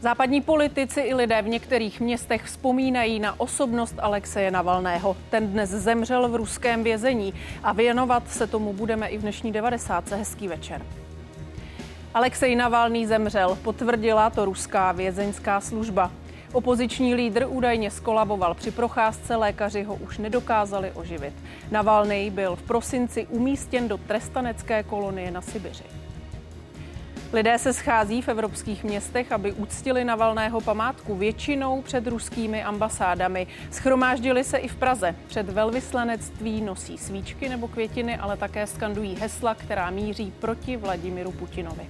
Západní politici i lidé v některých městech vzpomínají na osobnost Alexeje Navalného. Ten dnes zemřel v ruském vězení a věnovat se tomu budeme i v dnešní 90. Hezký večer. Alexej Navalný zemřel, potvrdila to ruská vězeňská služba. Opoziční lídr údajně skolaboval při procházce, lékaři ho už nedokázali oživit. Navalný byl v prosinci umístěn do trestanecké kolonie na Sibiři. Lidé se schází v evropských městech, aby uctili Navalného památku většinou před ruskými ambasádami. Schromáždili se i v Praze. Před velvyslanectví nosí svíčky nebo květiny, ale také skandují hesla, která míří proti Vladimiru Putinovi.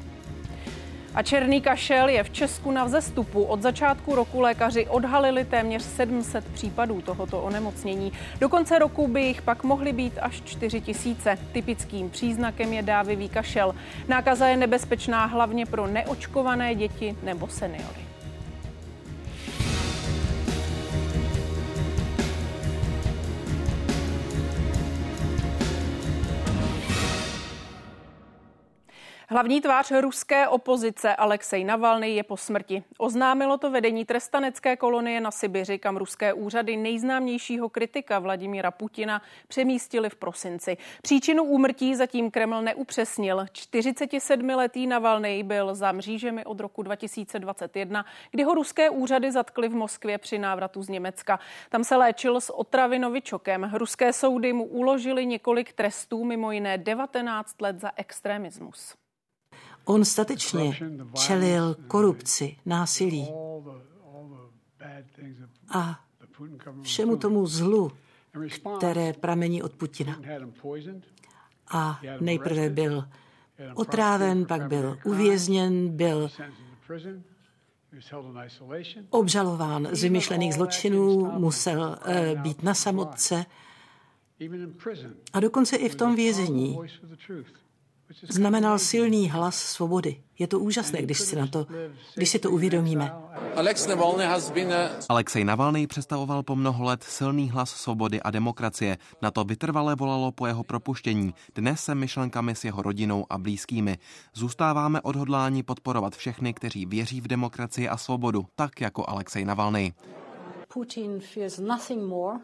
A černý kašel je v Česku na vzestupu. Od začátku roku lékaři odhalili téměř 700 případů tohoto onemocnění. Do konce roku by jich pak mohly být až 4 tisíce. Typickým příznakem je dávivý kašel. Nákaza je nebezpečná hlavně pro neočkované děti nebo seniory. Hlavní tvář ruské opozice Alexej Navalny je po smrti. Oznámilo to vedení trestanecké kolonie na Sibiři, kam ruské úřady nejznámějšího kritika Vladimíra Putina přemístili v prosinci. Příčinu úmrtí zatím Kreml neupřesnil. 47-letý Navalny byl za mřížemi od roku 2021, kdy ho ruské úřady zatkly v Moskvě při návratu z Německa. Tam se léčil s otravy novičokem. Ruské soudy mu uložili několik trestů, mimo jiné 19 let za extremismus. On statečně čelil korupci, násilí a všemu tomu zlu, které pramení od Putina. A nejprve byl otráven, pak byl uvězněn, byl obžalován z vymyšlených zločinů, musel uh, být na samotce a dokonce i v tom vězení znamenal silný hlas svobody. Je to úžasné, když si, na to, když si to uvědomíme. Alexej Navalny představoval po mnoho let silný hlas svobody a demokracie. Na to vytrvale volalo po jeho propuštění. Dnes se myšlenkami s jeho rodinou a blízkými. Zůstáváme odhodláni podporovat všechny, kteří věří v demokracii a svobodu, tak jako Alexej Navalny. Putin fears nothing more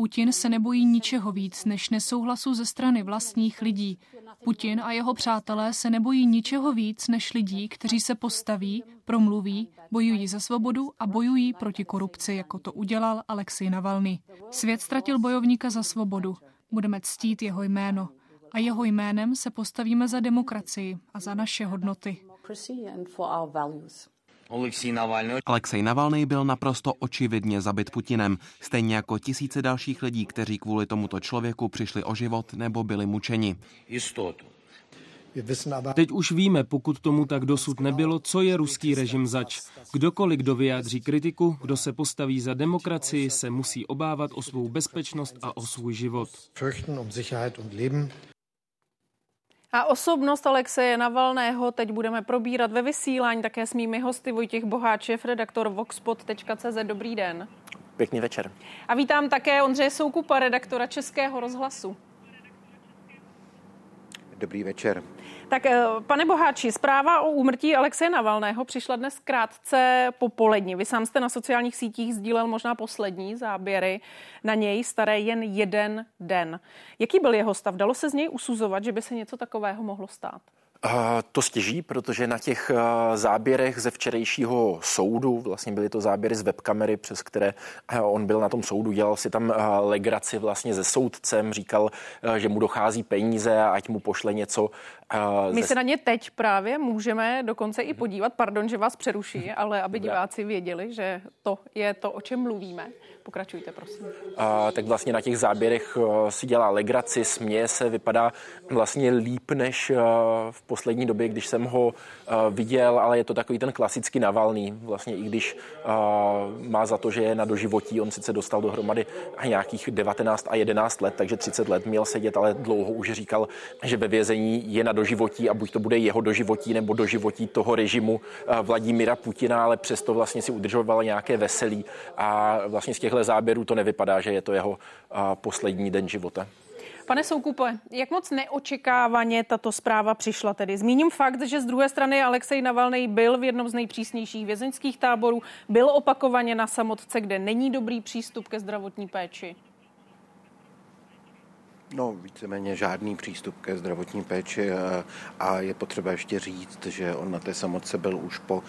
Putin se nebojí ničeho víc než nesouhlasu ze strany vlastních lidí. Putin a jeho přátelé se nebojí ničeho víc než lidí, kteří se postaví, promluví, bojují za svobodu a bojují proti korupci, jako to udělal Alexej Navalny. Svět ztratil bojovníka za svobodu. Budeme ctít jeho jméno. A jeho jménem se postavíme za demokracii a za naše hodnoty. Alexej Navalny byl naprosto očividně zabit Putinem, stejně jako tisíce dalších lidí, kteří kvůli tomuto člověku přišli o život nebo byli mučeni. Teď už víme, pokud tomu tak dosud nebylo, co je ruský režim zač. Kdokoliv, kdo vyjádří kritiku, kdo se postaví za demokracii, se musí obávat o svou bezpečnost a o svůj život. A osobnost Alexeje Navalného teď budeme probírat ve vysílání také s mými hosty Vojtěch Boháčev, redaktor voxpot.cz. Dobrý den. Pěkný večer. A vítám také Ondřeje Soukupa, redaktora Českého rozhlasu. Dobrý večer. Tak eh, pane Boháči, zpráva o úmrtí Alexeje Navalného přišla dnes krátce popolední. Vy sám jste na sociálních sítích sdílel možná poslední záběry na něj, staré jen jeden den. Jaký byl jeho stav? Dalo se z něj usuzovat, že by se něco takového mohlo stát? To stěží, protože na těch záběrech ze včerejšího soudu, vlastně byly to záběry z webkamery, přes které on byl na tom soudu, dělal si tam legraci vlastně se soudcem, říkal, že mu dochází peníze a ať mu pošle něco. My se na ně teď právě můžeme dokonce i podívat, pardon, že vás přeruší, ale aby diváci věděli, že to je to, o čem mluvíme. Pokračujte, prosím. A, tak vlastně na těch záběrech uh, si dělá legraci, směje se, vypadá vlastně líp než uh, v poslední době, když jsem ho viděl, ale je to takový ten klasický Navalný, vlastně i když má za to, že je na doživotí, on sice dostal dohromady nějakých 19 a 11 let, takže 30 let měl sedět, ale dlouho už říkal, že ve vězení je na doživotí a buď to bude jeho doživotí nebo doživotí toho režimu Vladimira Putina, ale přesto vlastně si udržoval nějaké veselí a vlastně z těchto záběrů to nevypadá, že je to jeho poslední den života. Pane Soukupe, jak moc neočekávaně tato zpráva přišla tedy? Zmíním fakt, že z druhé strany Alexej Navalnej byl v jednom z nejpřísnějších vězeňských táborů, byl opakovaně na samotce, kde není dobrý přístup ke zdravotní péči. No, víceméně žádný přístup ke zdravotní péči a, a je potřeba ještě říct, že on na té samotce byl už po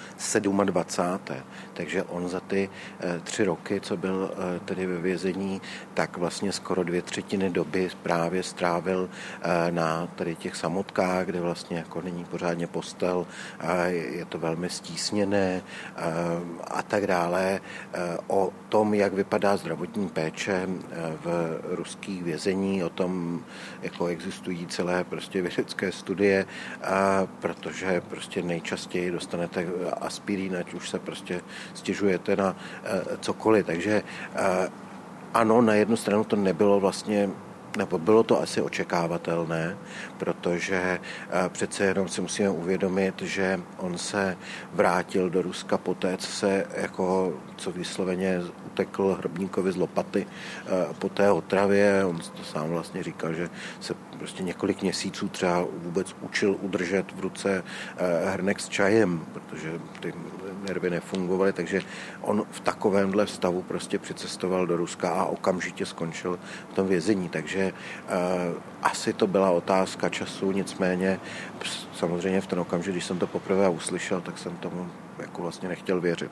27. Takže on za ty e, tři roky, co byl e, tedy ve vězení, tak vlastně skoro dvě třetiny doby právě strávil na tady těch samotkách, kde vlastně jako není pořádně postel, je to velmi stísněné a tak dále. O tom, jak vypadá zdravotní péče v ruských vězení, o tom tom jako existují celé prostě vědecké studie, a protože prostě nejčastěji dostanete aspirín, ať už se prostě stěžujete na e, cokoliv. Takže e, ano, na jednu stranu to nebylo vlastně nebo bylo to asi očekávatelné, protože e, přece jenom si musíme uvědomit, že on se vrátil do Ruska poté, co se jako, co vysloveně utekl hrobníkovi z lopaty eh, po té otravě. On to sám vlastně říkal, že se prostě několik měsíců třeba vůbec učil udržet v ruce eh, hrnek s čajem, protože ty nervy nefungovaly, takže on v takovémhle stavu prostě přicestoval do Ruska a okamžitě skončil v tom vězení. Takže uh, asi to byla otázka času, nicméně samozřejmě v ten okamžik, když jsem to poprvé uslyšel, tak jsem tomu jako vlastně nechtěl věřit.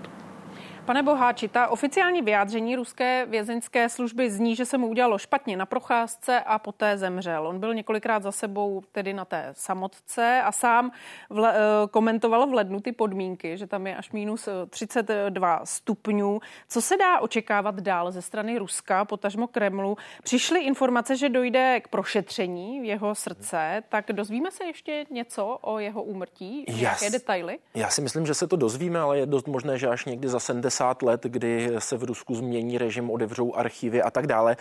Pane Boháči, ta oficiální vyjádření ruské vězeňské služby zní, že se mu udělalo špatně na procházce a poté zemřel. On byl několikrát za sebou tedy na té samotce a sám vle, eh, komentoval v lednu ty podmínky, že tam je až minus 32 stupňů. Co se dá očekávat dál ze strany Ruska, potažmo Kremlu? Přišly informace, že dojde k prošetření jeho srdce, tak dozvíme se ještě něco o jeho úmrtí? Jaké detaily? Já si myslím, že se to dozvíme, ale je dost možné, že až někdy za 70 50 let, kdy se v Rusku změní režim, odevřou archivy a tak dále.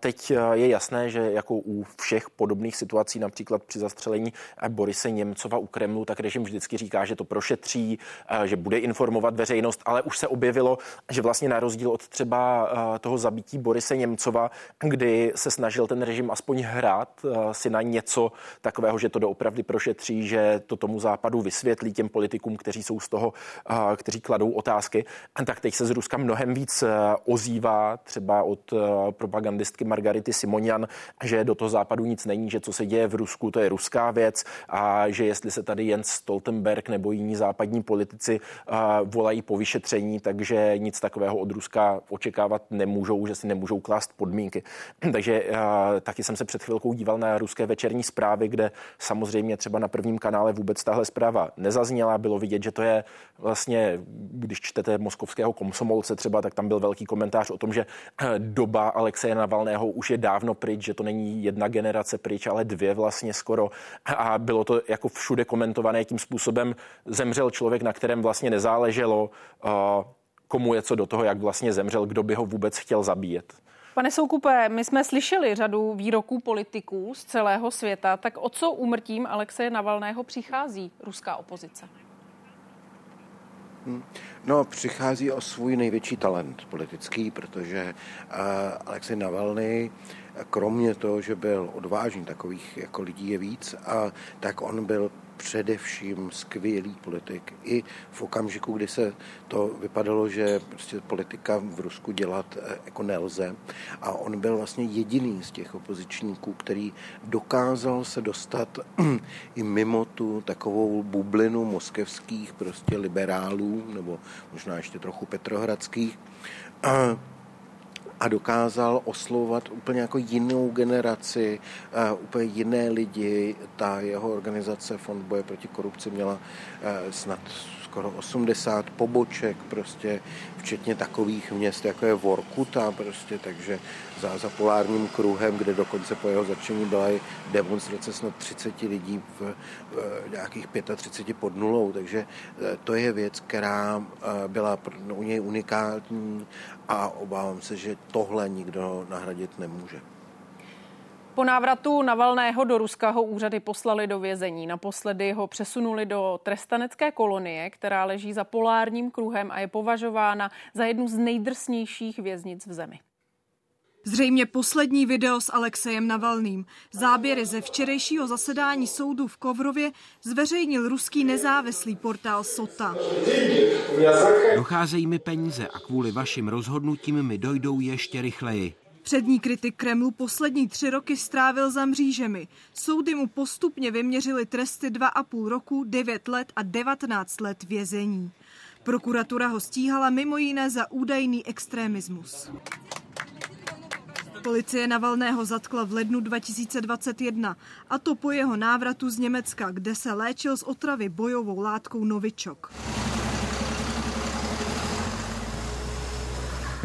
Teď je jasné, že jako u všech podobných situací, například při zastřelení Borise Němcova u Kremlu, tak režim vždycky říká, že to prošetří, že bude informovat veřejnost, ale už se objevilo, že vlastně na rozdíl od třeba toho zabití Borise Němcova, kdy se snažil ten režim aspoň hrát si na něco takového, že to doopravdy prošetří, že to tomu západu vysvětlí těm politikům, kteří jsou z toho, kteří kladou otázky, tak teď se z Ruska mnohem víc eh, ozývá, třeba od eh, propagandistky Margarity Simonian, že do toho západu nic není, že co se děje v Rusku, to je ruská věc a že jestli se tady Jens Stoltenberg nebo jiní západní politici eh, volají po vyšetření, takže nic takového od Ruska očekávat nemůžou, že si nemůžou klást podmínky. takže taky jsem se před chvilkou díval na ruské večerní zprávy, kde samozřejmě třeba na prvním kanále vůbec tahle zpráva nezazněla. Bylo vidět, že to je vlastně, když čtete moskovské ruského komsomolce třeba, tak tam byl velký komentář o tom, že eh, doba Alexeje Navalného už je dávno pryč, že to není jedna generace pryč, ale dvě vlastně skoro. A bylo to jako všude komentované tím způsobem, zemřel člověk, na kterém vlastně nezáleželo, eh, komu je co do toho, jak vlastně zemřel, kdo by ho vůbec chtěl zabíjet. Pane Soukupe, my jsme slyšeli řadu výroků politiků z celého světa, tak o co úmrtím Alexeje Navalného přichází ruská opozice? Hmm. No, přichází o svůj největší talent politický, protože uh, Alexej Navalny, kromě toho, že byl odvážný, takových jako lidí je víc, a tak on byl především skvělý politik. I v okamžiku, kdy se to vypadalo, že prostě politika v Rusku dělat eh, jako nelze. A on byl vlastně jediný z těch opozičníků, který dokázal se dostat i mimo tu takovou bublinu moskevských prostě liberálů, nebo možná ještě trochu petrohradských a dokázal oslovovat úplně jako jinou generaci, uh, úplně jiné lidi. Ta jeho organizace Fond boje proti korupci měla uh, snad skoro 80 poboček, prostě včetně takových měst, jako je Vorkuta, prostě, takže za, za polárním kruhem, kde dokonce po jeho začení byla i demonstrace snad 30 lidí v, v nějakých 35 pod nulou, takže e, to je věc, která e, byla u něj unikátní a obávám se, že tohle nikdo nahradit nemůže. Po návratu Navalného do Ruska ho úřady poslali do vězení. Naposledy ho přesunuli do trestanecké kolonie, která leží za polárním kruhem a je považována za jednu z nejdrsnějších věznic v zemi. Zřejmě poslední video s Alexejem Navalným. Záběry ze včerejšího zasedání soudu v Kovrově zveřejnil ruský nezávislý portál Sota. Docházejí mi peníze a kvůli vašim rozhodnutím mi dojdou ještě rychleji. Přední kritik Kremlu poslední tři roky strávil za mřížemi. Soudy mu postupně vyměřily tresty 2,5 roku, 9 let a 19 let vězení. Prokuratura ho stíhala mimo jiné za údajný extremismus. Policie Navalného zatkla v lednu 2021, a to po jeho návratu z Německa, kde se léčil z otravy bojovou látkou Novičok.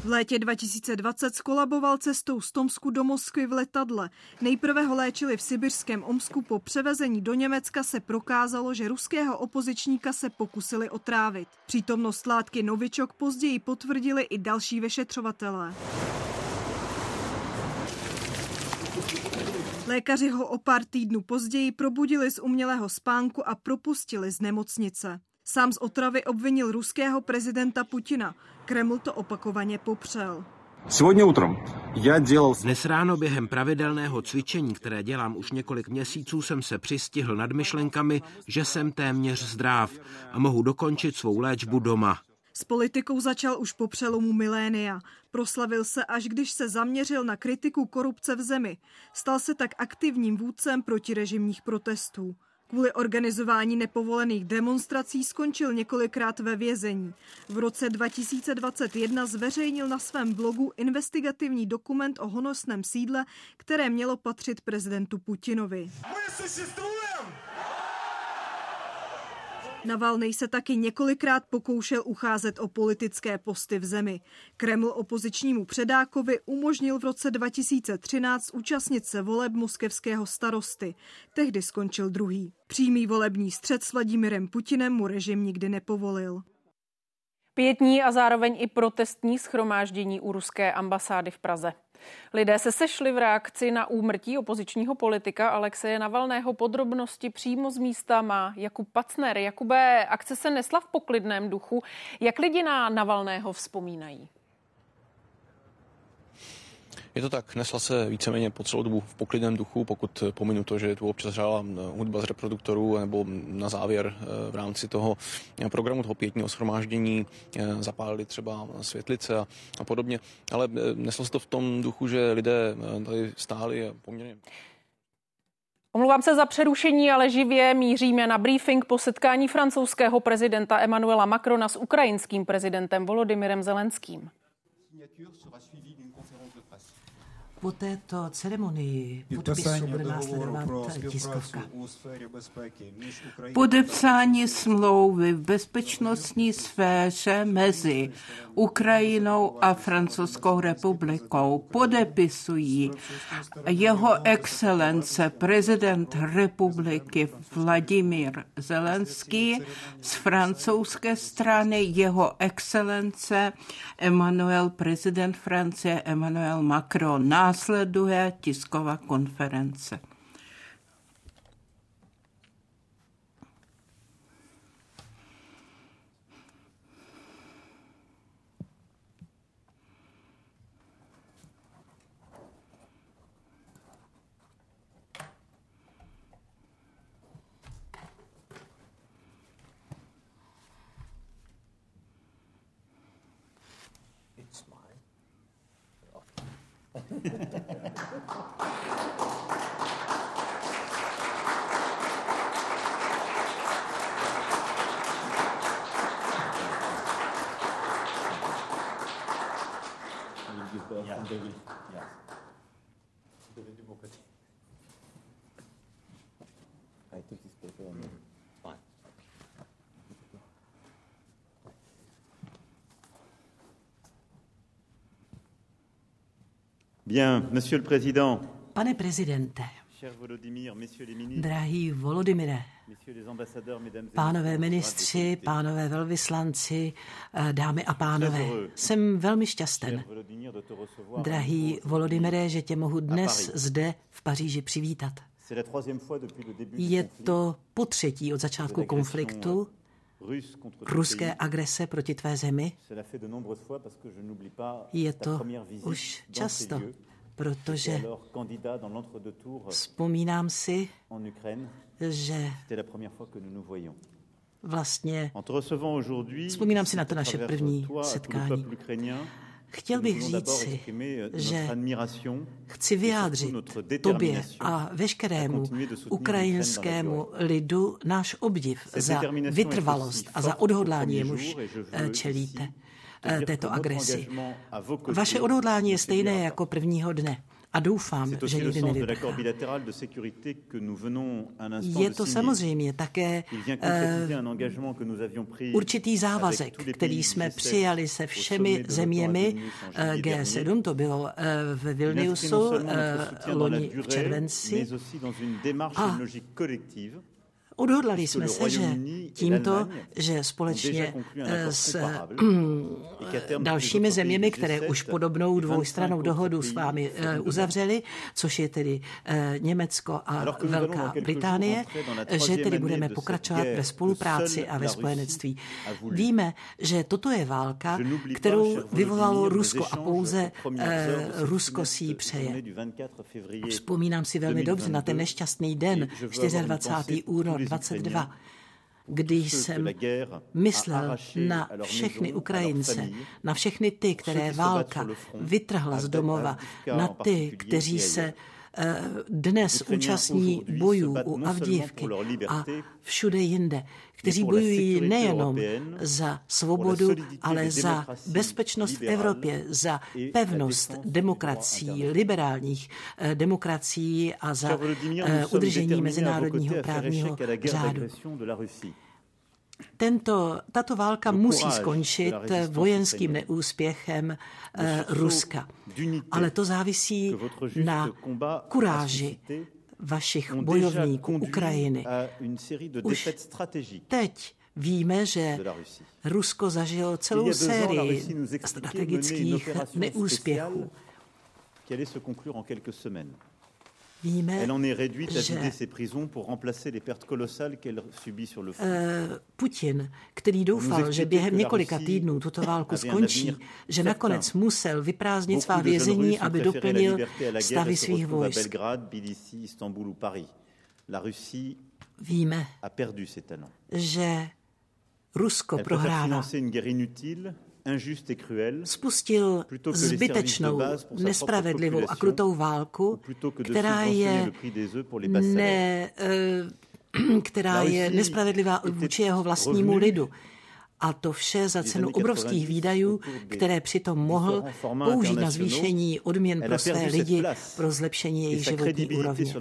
V létě 2020 skolaboval cestou z Tomsku do Moskvy v letadle. Nejprve ho léčili v sibirském Omsku, po převezení do Německa se prokázalo, že ruského opozičníka se pokusili otrávit. Přítomnost látky Novičok později potvrdili i další vyšetřovatelé. Lékaři ho o pár týdnů později probudili z umělého spánku a propustili z nemocnice. Sám z otravy obvinil ruského prezidenta Putina. Kreml to opakovaně popřel. Dnes ráno během pravidelného cvičení, které dělám už několik měsíců, jsem se přistihl nad myšlenkami, že jsem téměř zdrav a mohu dokončit svou léčbu doma. S politikou začal už po přelomu milénia. Proslavil se, až když se zaměřil na kritiku korupce v zemi. Stal se tak aktivním vůdcem protirežimních protestů. Kvůli organizování nepovolených demonstrací skončil několikrát ve vězení. V roce 2021 zveřejnil na svém blogu investigativní dokument o honosném sídle, které mělo patřit prezidentu Putinovi. Navalnej se taky několikrát pokoušel ucházet o politické posty v zemi. Kreml opozičnímu předákovi umožnil v roce 2013 účastnit se voleb moskevského starosty. Tehdy skončil druhý. Přímý volební střed s Vladimirem Putinem mu režim nikdy nepovolil. Pětní a zároveň i protestní schromáždění u ruské ambasády v Praze. Lidé se sešli v reakci na úmrtí opozičního politika Alexeje Navalného. Podrobnosti přímo z místa má Jakub Pacner. Jakube, akce se nesla v poklidném duchu. Jak lidi na Navalného vzpomínají? Je to tak, nesla se víceméně po celou dobu v poklidném duchu, pokud pominu to, že tu občas hrála hudba z reproduktorů nebo na závěr eh, v rámci toho programu, toho pětního shromáždění eh, zapálili třeba světlice a, a podobně. Ale eh, neslo se to v tom duchu, že lidé tady stáli poměrně Omlouvám se za přerušení, ale živě míříme na briefing po setkání francouzského prezidenta Emmanuela Macrona s ukrajinským prezidentem Volodymyrem Zelenským. Po této ceremonii podpisu bude následovat tiskovka. Podepsání smlouvy v bezpečnostní sféře mezi Ukrajinou a Francouzskou republikou podepisují jeho excelence prezident republiky Vladimír Zelenský z francouzské strany jeho excelence Emmanuel, prezident Francie Emmanuel Macron. Následuje tisková konference. Yeah. Bien, monsieur le président. Pane prezidente, drahý Volodymyre, pánové ministři, pánové velvyslanci, eh, dámy a pánové, jsem velmi šťasten, drahý Volodymyre, že tě mohu dnes zde v Paříži přivítat. Je to po třetí od začátku konfliktu, ruské agrese proti tvé zemi? Je to už často, protože vzpomínám si, že vlastně vzpomínám si na to naše první setkání. Chtěl bych říci, že chci vyjádřit tobě a veškerému ukrajinskému lidu náš obdiv za vytrvalost a za odhodlání, jemuž eh, čelíte eh, této agresi. Vaše odhodlání je stejné jako prvního dne a doufám, že nikdy nevyprchá. Je to samozřejmě také uh, určitý závazek, který jsme přijali se všemi zeměmi uh, G7, to bylo uh, ve Vilniusu loni v červenci. A Odhodlali jsme se, že tímto, že společně eh, s dalšími zeměmi, které už podobnou dvoustranou dohodu s vámi eh, uzavřeli, což je tedy eh, Německo a Velká Británie, že tedy budeme pokračovat ve spolupráci a ve spojenectví. Víme, že toto je válka, kterou vyvolalo Rusko a pouze Rusko si ji přeje. Vzpomínám si velmi dobře na ten nešťastný den, 24. únor 22, když jsem myslel na všechny Ukrajince, na všechny ty, které válka vytrhla z domova, na ty, kteří se dnes účastní bojů u Avdívky a všude jinde, kteří bojují nejenom za svobodu, ale za bezpečnost v Evropě, za pevnost demokracií, liberálních eh, demokracií a za eh, udržení mezinárodního právního řádu. Tento, tato válka musí skončit vojenským neúspěchem eh, Ruska. Ale to závisí na kuráži vašich bojovníků Ukrajiny. Už teď víme, že Rusko zažilo celou sérii strategických neúspěchů. Elle en est réduite à vider ses prisons pour remplacer les pertes colossales qu'elle subit sur le front. Putin, který doufal, že během několika týdnů tuto válku skončí, že nakonec musel vyprázdnit svá vězení, aby doplnil stavy svých vojsk. Víme, že Rusko prohrává spustil zbytečnou, nespravedlivou a krutou válku, která je, ne, eh, která je nespravedlivá vůči jeho vlastnímu lidu. A to vše za cenu obrovských výdajů, které přitom mohl použít na zvýšení odměn pro své lidi, pro zlepšení jejich životní úrovně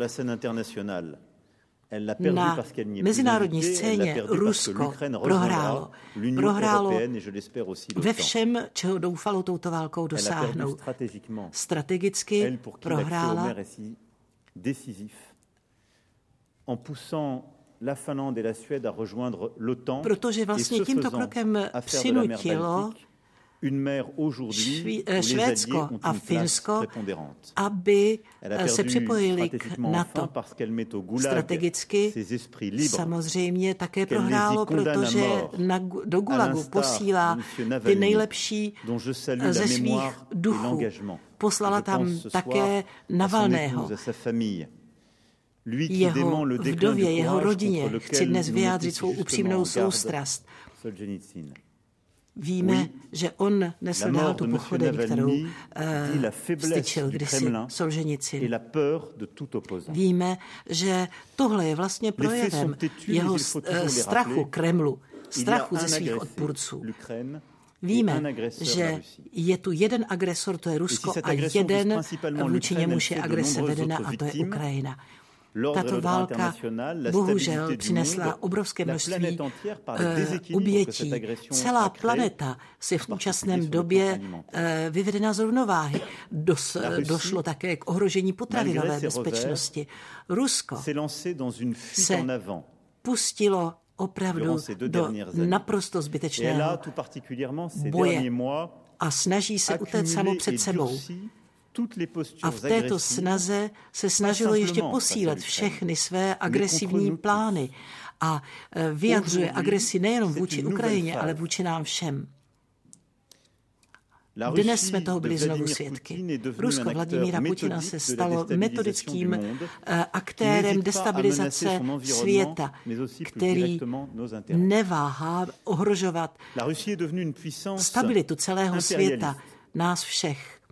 na mezinárodní scéně Rusko prohrálo. Prohrálo ve všem, čeho doufalo touto válkou dosáhnout. Strategicky prohrála protože vlastně tímto krokem přinutilo Švédsko a Finsko, aby se připojili k NATO. Strategicky samozřejmě také prohrálo, protože na, do Gulagu posílá ty nejlepší ze svých duchů. Poslala tam také Navalného. jeho vdově, jeho rodině chci dnes vyjádřit svou upřímnou soustrast. Víme, že on nesl dál tu pochodeň, kterou uh, styčil kdysi Solženici. Víme, že tohle je vlastně projevem jeho strachu Kremlu, strachu ze svých odpůrců. Víme, že je tu jeden agresor, to je Rusko, a jeden vůči němuž je agrese vedena, a to je Ukrajina. Tato válka bohužel přinesla obrovské množství obětí. Celá planeta se v současném době eh, vyvedena z rovnováhy. Dos, došlo také k ohrožení potravinové bezpečnosti. Rusko se pustilo opravdu do naprosto zbytečného boje a snaží se utéct samo před sebou. A v této snaze se snažilo ještě posílat všechny své agresivní plány a vyjadřuje agresi nejenom vůči Ukrajině, ale vůči nám všem. Dnes jsme toho byli znovu svědky. Rusko Vladimíra Putina se stalo metodickým eh, aktérem destabilizace světa, který neváhá ohrožovat stabilitu celého světa, nás všech.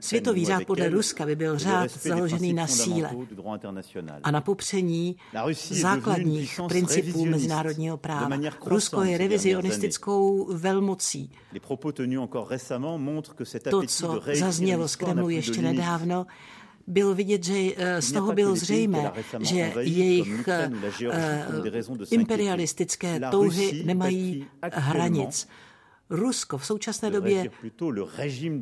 Světový řád podle Ruska by byl řád založený na síle a na popření základních principů mezinárodního práva. Rusko je revizionistickou velmocí. To, co zaznělo z Kremlu ještě nedávno, bylo vidět, že eh, z toho bylo zřejmé, že jejich eh, imperialistické touhy nemají hranic. Rusko v současné době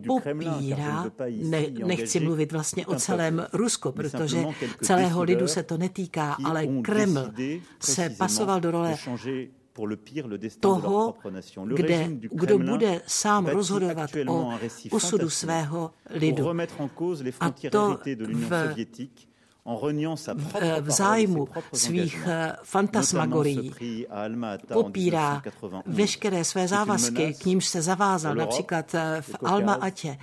popírá, ne, nechci mluvit vlastně o celém Rusko, protože celého lidu se to netýká, ale Kreml se pasoval do role toho, kde, kdo bude sám rozhodovat o osudu svého lidu. A to v v zájmu svých eh, fantasmagorií. Popírá veškeré své závazky, k nímž se zavázal například eh, v Alma-Atě,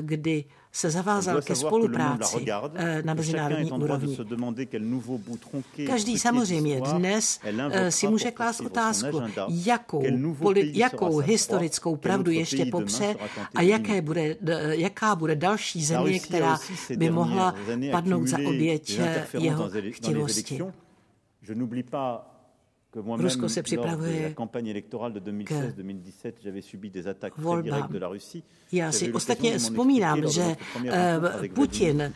kdy se zavázal ke spolupráci eh, na mezinárodní úrovni. Každý samozřejmě dnes eh, si může klást otázku, jakou, jakou historickou pravdu ještě popře a jaké bude, jaká bude další země, která by mohla padnout za oběť eh, jeho chtivosti. Rusko se připravuje k volbám. Já si ostatně vzpomínám, že Putin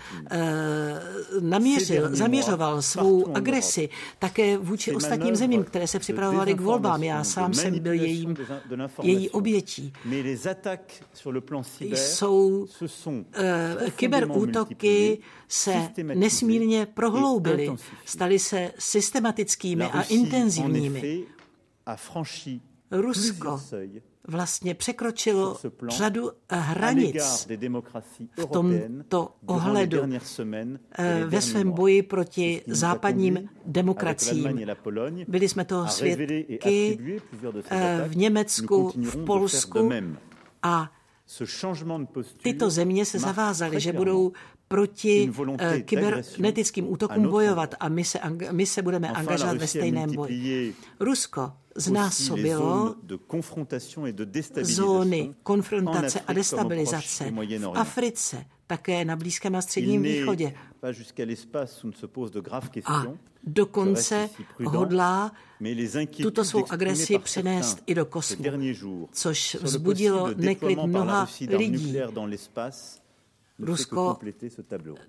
naměřil, zaměřoval svou agresi také vůči ostatním zemím, které se připravovaly k volbám. Já sám jsem byl jejím, její obětí. Jsou uh, kyberútoky se nesmírně prohloubily, staly se systematickými a intenzivními. Rusko vlastně překročilo řadu hranic v tomto ohledu eh, ve svém boji proti západním demokraciím. Byli jsme toho svědky eh, v Německu, v Polsku a tyto země se zavázaly, že budou proti eh, kybernetickým útokům bojovat a my se, my se budeme angažovat ve stejném boji. Rusko znásobilo zóny konfrontace a destabilizace v Africe, také na Blízkém a Středním východě. A dokonce hodlá tuto svou agresi přenést i do kosmu, což vzbudilo neklid mnoha lidí. Rusko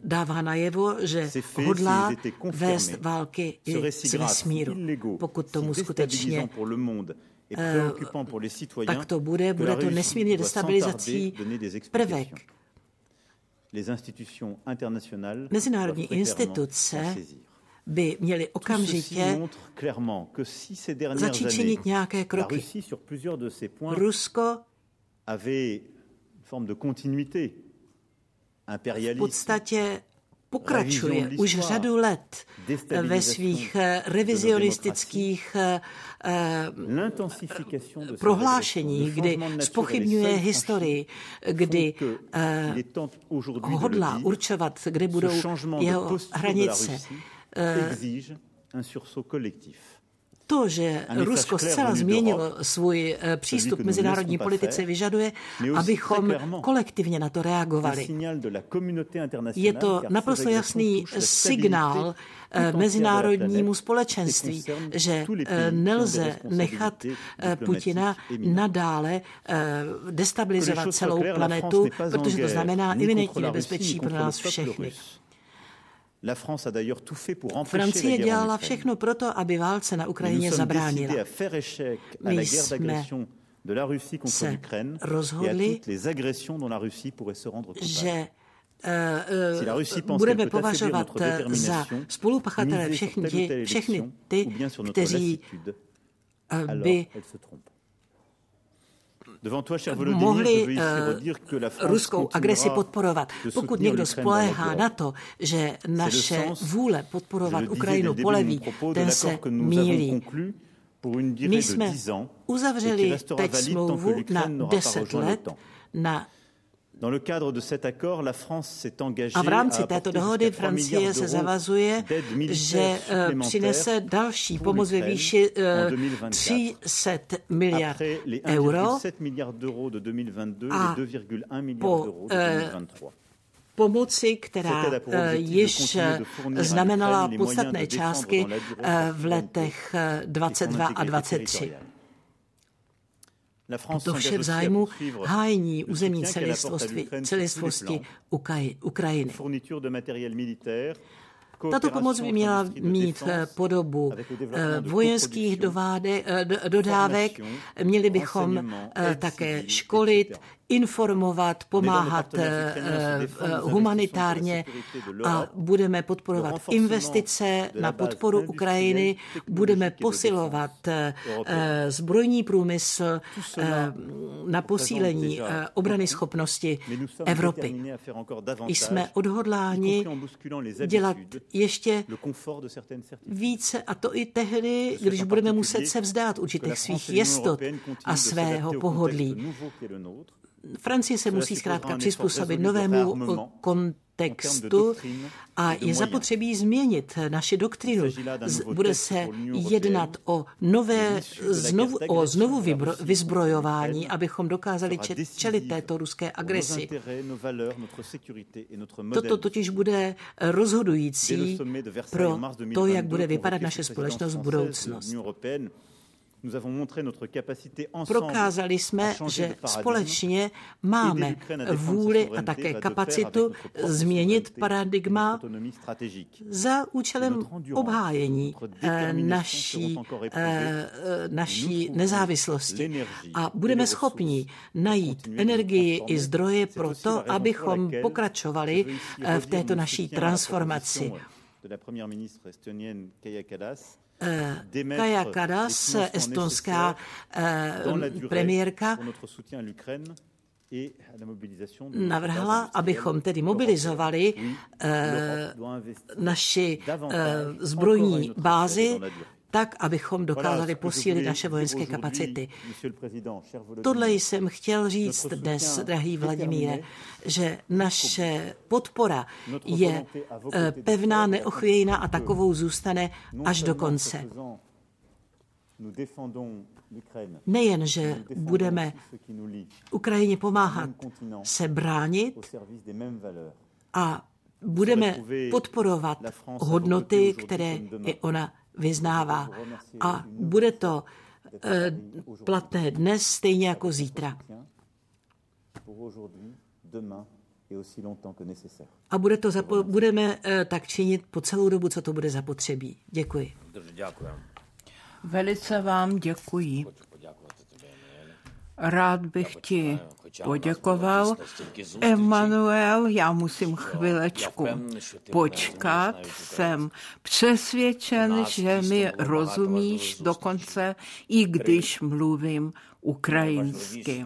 dává najevo, že hodlá vést války i z vesmíru. Pokud tomu skutečně eh, tak to bude, bude to nesmírně destabilizací prvek. Mezinárodní instituce by měly okamžitě začít činit nějaké kroky. Rusko v podstatě pokračuje už řadu let ve svých eh, revizionistických eh, eh, prohlášeních, kdy spochybňuje historii, kdy hodlá určovat, kde budou jeho hranice. To, že Rusko zcela změnilo svůj eh, přístup k mezinárodní politice, vyžaduje, abychom kolektivně na to reagovali. Je to naprosto jasný signál eh, mezinárodnímu společenství, že eh, nelze nechat Putina nadále destabilizovat celou planetu, protože to znamená iminentní nebezpečí pro nás všechny. La France a d'ailleurs tout fait pour empêcher Francie la guerre dělala všechno proto, aby válce na zabránila. À faire échec à My la guerre d'agression de la Russie contre l'Ukraine et à toutes les agressions dont la Russie pourrait se rendre compte. Euh, euh, budeme považovat za spolupachatele všechny, všechny ty, kteří euh, by mohli ruskou agresi podporovat. Pokud někdo spoléhá na to, že naše vůle podporovat Ukrajinu poleví, ten se mílí. My jsme uzavřeli teď smlouvu na 10 let na a v rámci této dohody Francie se zavazuje, že eh, přinese další pomoc ve výši 300 miliard euro a po eh, pomoci, která eh, již znamenala podstatné částky v letech 22 a 23. To vše v zájmu hájení územní celistvosti, celistvosti Ukrajiny. Tato pomoc by měla mít eh, podobu eh, vojenských eh, dodávek. Měli bychom také školit, informovat, pomáhat humanitárně a budeme podporovat investice na podporu Ukrajiny, budeme posilovat zbrojní průmysl na posílení obrany schopnosti Evropy. Jsme odhodláni dělat ještě více, a to i tehdy, když budeme muset se vzdát určitých svých jistot a svého pohodlí. Francie se musí zkrátka přizpůsobit novému kontextu a je zapotřebí změnit naši doktrinu. Bude se jednat o nové, znovu, o znovu vyzbrojování, abychom dokázali čelit této ruské agresi. Toto totiž bude rozhodující pro to, jak bude vypadat naše společnost v budoucnosti. Prokázali jsme, že společně máme vůli a také kapacitu změnit paradigma za účelem obhájení eh, naší, eh, naší nezávislosti. A budeme schopni najít energii i zdroje pro to, abychom pokračovali eh, v této naší transformaci. Kaja Kadas, estonská eh, premiérka, navrhla, abychom tedy mobilizovali eh, naši eh, zbrojní bázi tak, abychom dokázali posílit naše vojenské kapacity. Tohle jsem chtěl říct dnes, drahý Vladimíre, že naše podpora je eh, pevná, neochvějná a takovou zůstane až do konce. Nejen, že budeme Ukrajině pomáhat se bránit a budeme podporovat hodnoty, které i ona vyznává. A bude to eh, platné dnes stejně jako zítra. A bude to zapo- budeme eh, tak činit po celou dobu, co to bude zapotřebí. Děkuji. Velice vám děkuji. Rád bych ti poděkoval. Emanuel, já musím chvilečku počkat. Jsem přesvědčen, že mi rozumíš dokonce, i když mluvím ukrajinsky.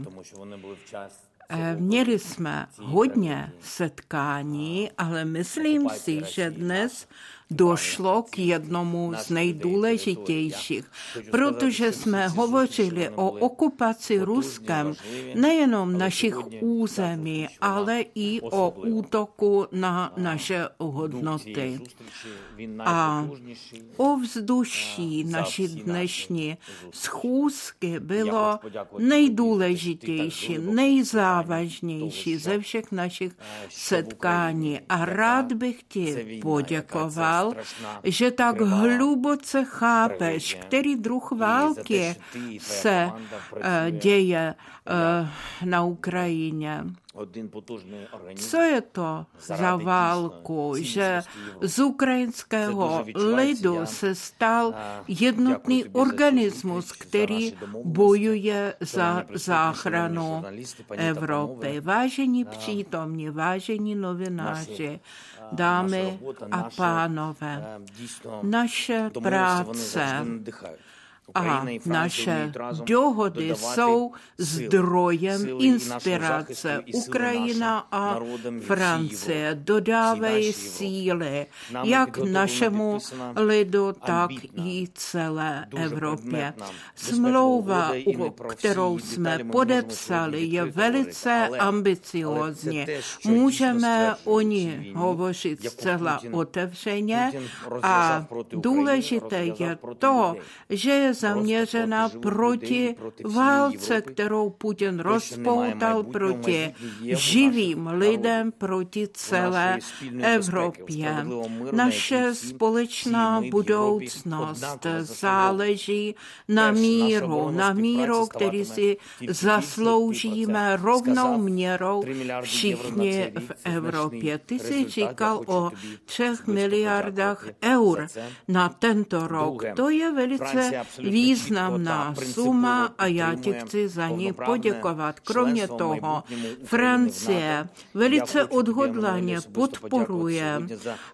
Eh, měli jsme hodně setkání, ale myslím si, že dnes došlo k jednomu z nejdůležitějších, protože jsme hovořili o okupaci Ruskem nejenom našich území, ale i o útoku na naše hodnoty. A ovzduší naší dnešní schůzky bylo nejdůležitější, nejzávažnější ze všech našich setkání. A rád bych ti poděkoval říkal, že tak hluboce chápeš, který druh války se eh, děje eh, na Ukrajině. Co je to za válku, že z ukrajinského lidu se stal jednotný organismus, který bojuje za záchranu Evropy. Vážení přítomní, vážení novináři, dámy a pánové, naše práce a naše dohody jsou zdrojem inspirace. Ukrajina a Francie dodávají síly jak našemu lidu, tak i celé Evropě. Smlouva, kterou jsme podepsali, je velice ambiciózní. Můžeme o ní hovořit zcela otevřeně a důležité je to, že je zaměřena proti válce, kterou Putin rozpoutal proti živým lidem, proti celé Evropě. Naše společná budoucnost záleží na míru, na míru, který si zasloužíme rovnou měrou všichni v Evropě. Ty jsi říkal o třech miliardách eur na tento rok. To je velice významná suma a já ti chci za ní poděkovat. Kromě toho, Francie velice odhodlaně podporuje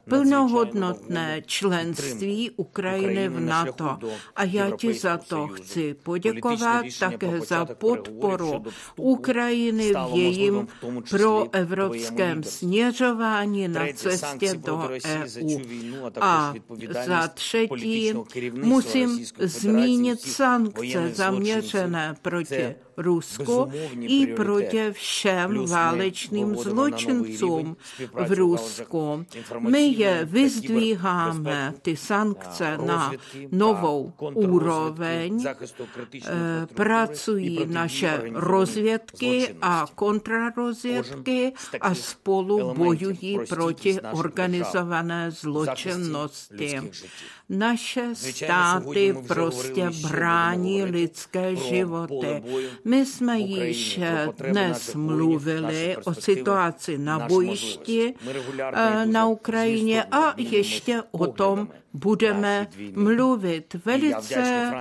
plnohodnotné členství Ukrajiny v NATO. A já ti za to chci poděkovat také za podporu Ukrajiny v jejím proevropském směřování na cestě do EU. A za třetí musím zmínit sankce zaměřené proti Rusku i proti všem válečným zločincům v Rusku. My je vyzdvíháme, ty sankce, na novou úroveň. Eh, pracují naše rozvědky a kontrarozvědky a spolu bojují proti organizované zločinnosti. Naše státy prostě brání lidské životy. My jsme již dnes mluvili o situaci na bojišti eh, na Ukrajině a ještě o tom budeme mluvit velice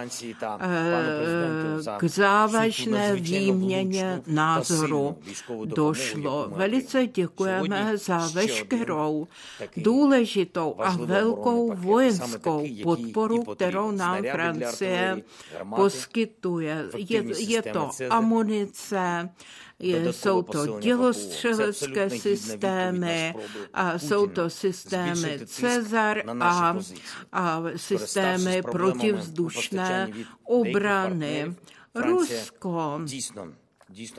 k závažné výměně názoru. Došlo. Velice děkujeme za veškerou důležitou a velkou vojenskou podporu, kterou nám Francie poskytuje. Je, je to amunice, jsou to dělostřelecké systémy, a jsou to systémy Cezar a, a systémy protivzdušné obrany. Rusko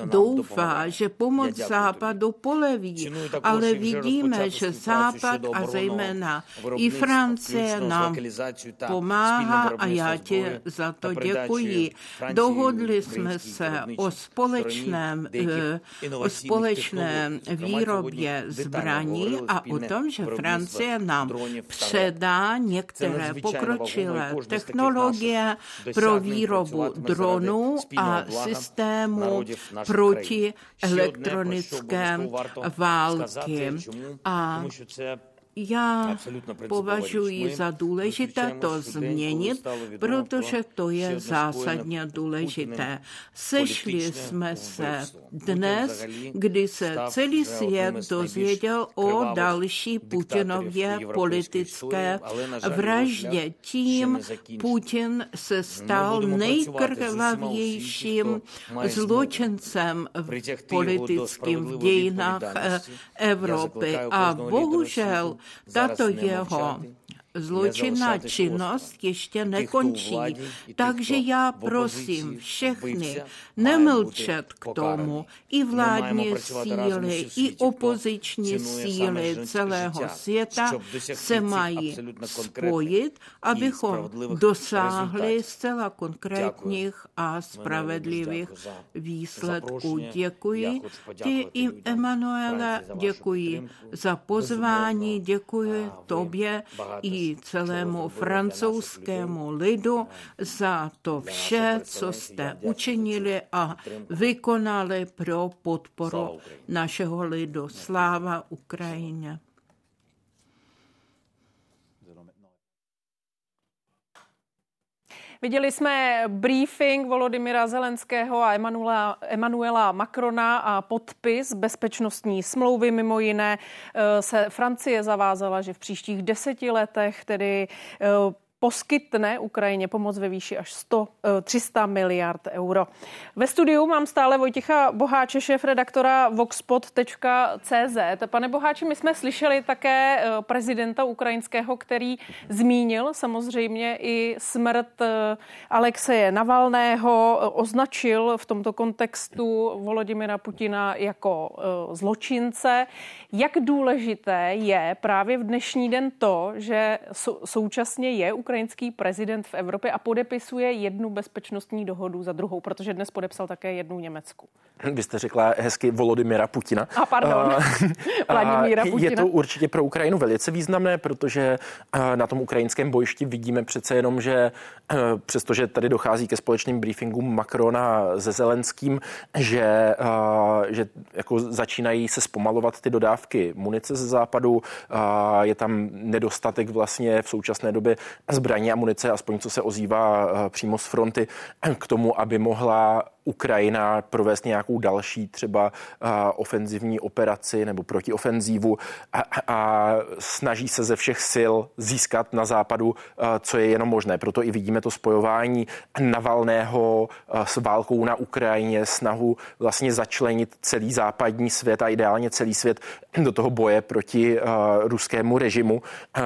doufá, že pomoc Západu poleví, ale vidíme, že Západ a zejména i Francie nám pomáhá a já ti za to děkuji. Dohodli jsme se o společném, eh, o společné výrobě zbraní a o tom, že Francie nám předá některé pokročilé technologie pro výrobu dronů a systému proti elektronické války. A já považuji za důležité to změnit, protože to je zásadně důležité. Sešli jsme se dnes, kdy se celý svět dozvěděl o další Putinově politické vraždě. Tím Putin se stal nejkrvavějším zločincem politickým v dějinách Evropy. A bohužel 达到约好。Zločinná činnost ještě nekončí. Takže já prosím všechny nemlčet k tomu. I vládní síly, i opoziční síly celého světa se mají spojit, abychom dosáhli zcela konkrétních a spravedlivých výsledků. Děkuji. Ti i Emanuele, děkuji za pozvání, děkuji tobě i celému francouzskému lidu za to vše, co jste učinili a vykonali pro podporu našeho lidu. Sláva Ukrajině. Viděli jsme briefing Volodymyra Zelenského a Emanuela, Emanuela Macrona a podpis bezpečnostní smlouvy. Mimo jiné eh, se Francie zavázala, že v příštích deseti letech tedy eh, poskytne Ukrajině pomoc ve výši až 100, 300 miliard euro. Ve studiu mám stále Vojtěcha Boháče, šéf redaktora voxpot.cz. Pane Boháči, my jsme slyšeli také prezidenta ukrajinského, který zmínil samozřejmě i smrt Alexeje Navalného, označil v tomto kontextu Volodymyra Putina jako zločince. Jak důležité je právě v dnešní den to, že současně je ukrajinský prezident v Evropě a podepisuje jednu bezpečnostní dohodu za druhou, protože dnes podepsal také jednu Německu. Vy jste řekla hezky Volodymyra Putina. A pardon, Vladimíra Putina. Je to určitě pro Ukrajinu velice významné, protože na tom ukrajinském bojišti vidíme přece jenom, že přestože tady dochází ke společným briefingům Macrona se Zelenským, že, že jako začínají se zpomalovat ty dodávky munice ze západu, je tam nedostatek vlastně v současné době zbraní a munice, aspoň co se ozývá přímo z fronty, k tomu, aby mohla Ukrajina provést nějakou další třeba ofenzivní operaci nebo protiofenzívu a, a snaží se ze všech sil získat na západu, co je jenom možné. Proto i vidíme to spojování Navalného s válkou na Ukrajině, snahu vlastně začlenit celý západní svět a ideálně celý svět do toho boje proti ruskému režimu.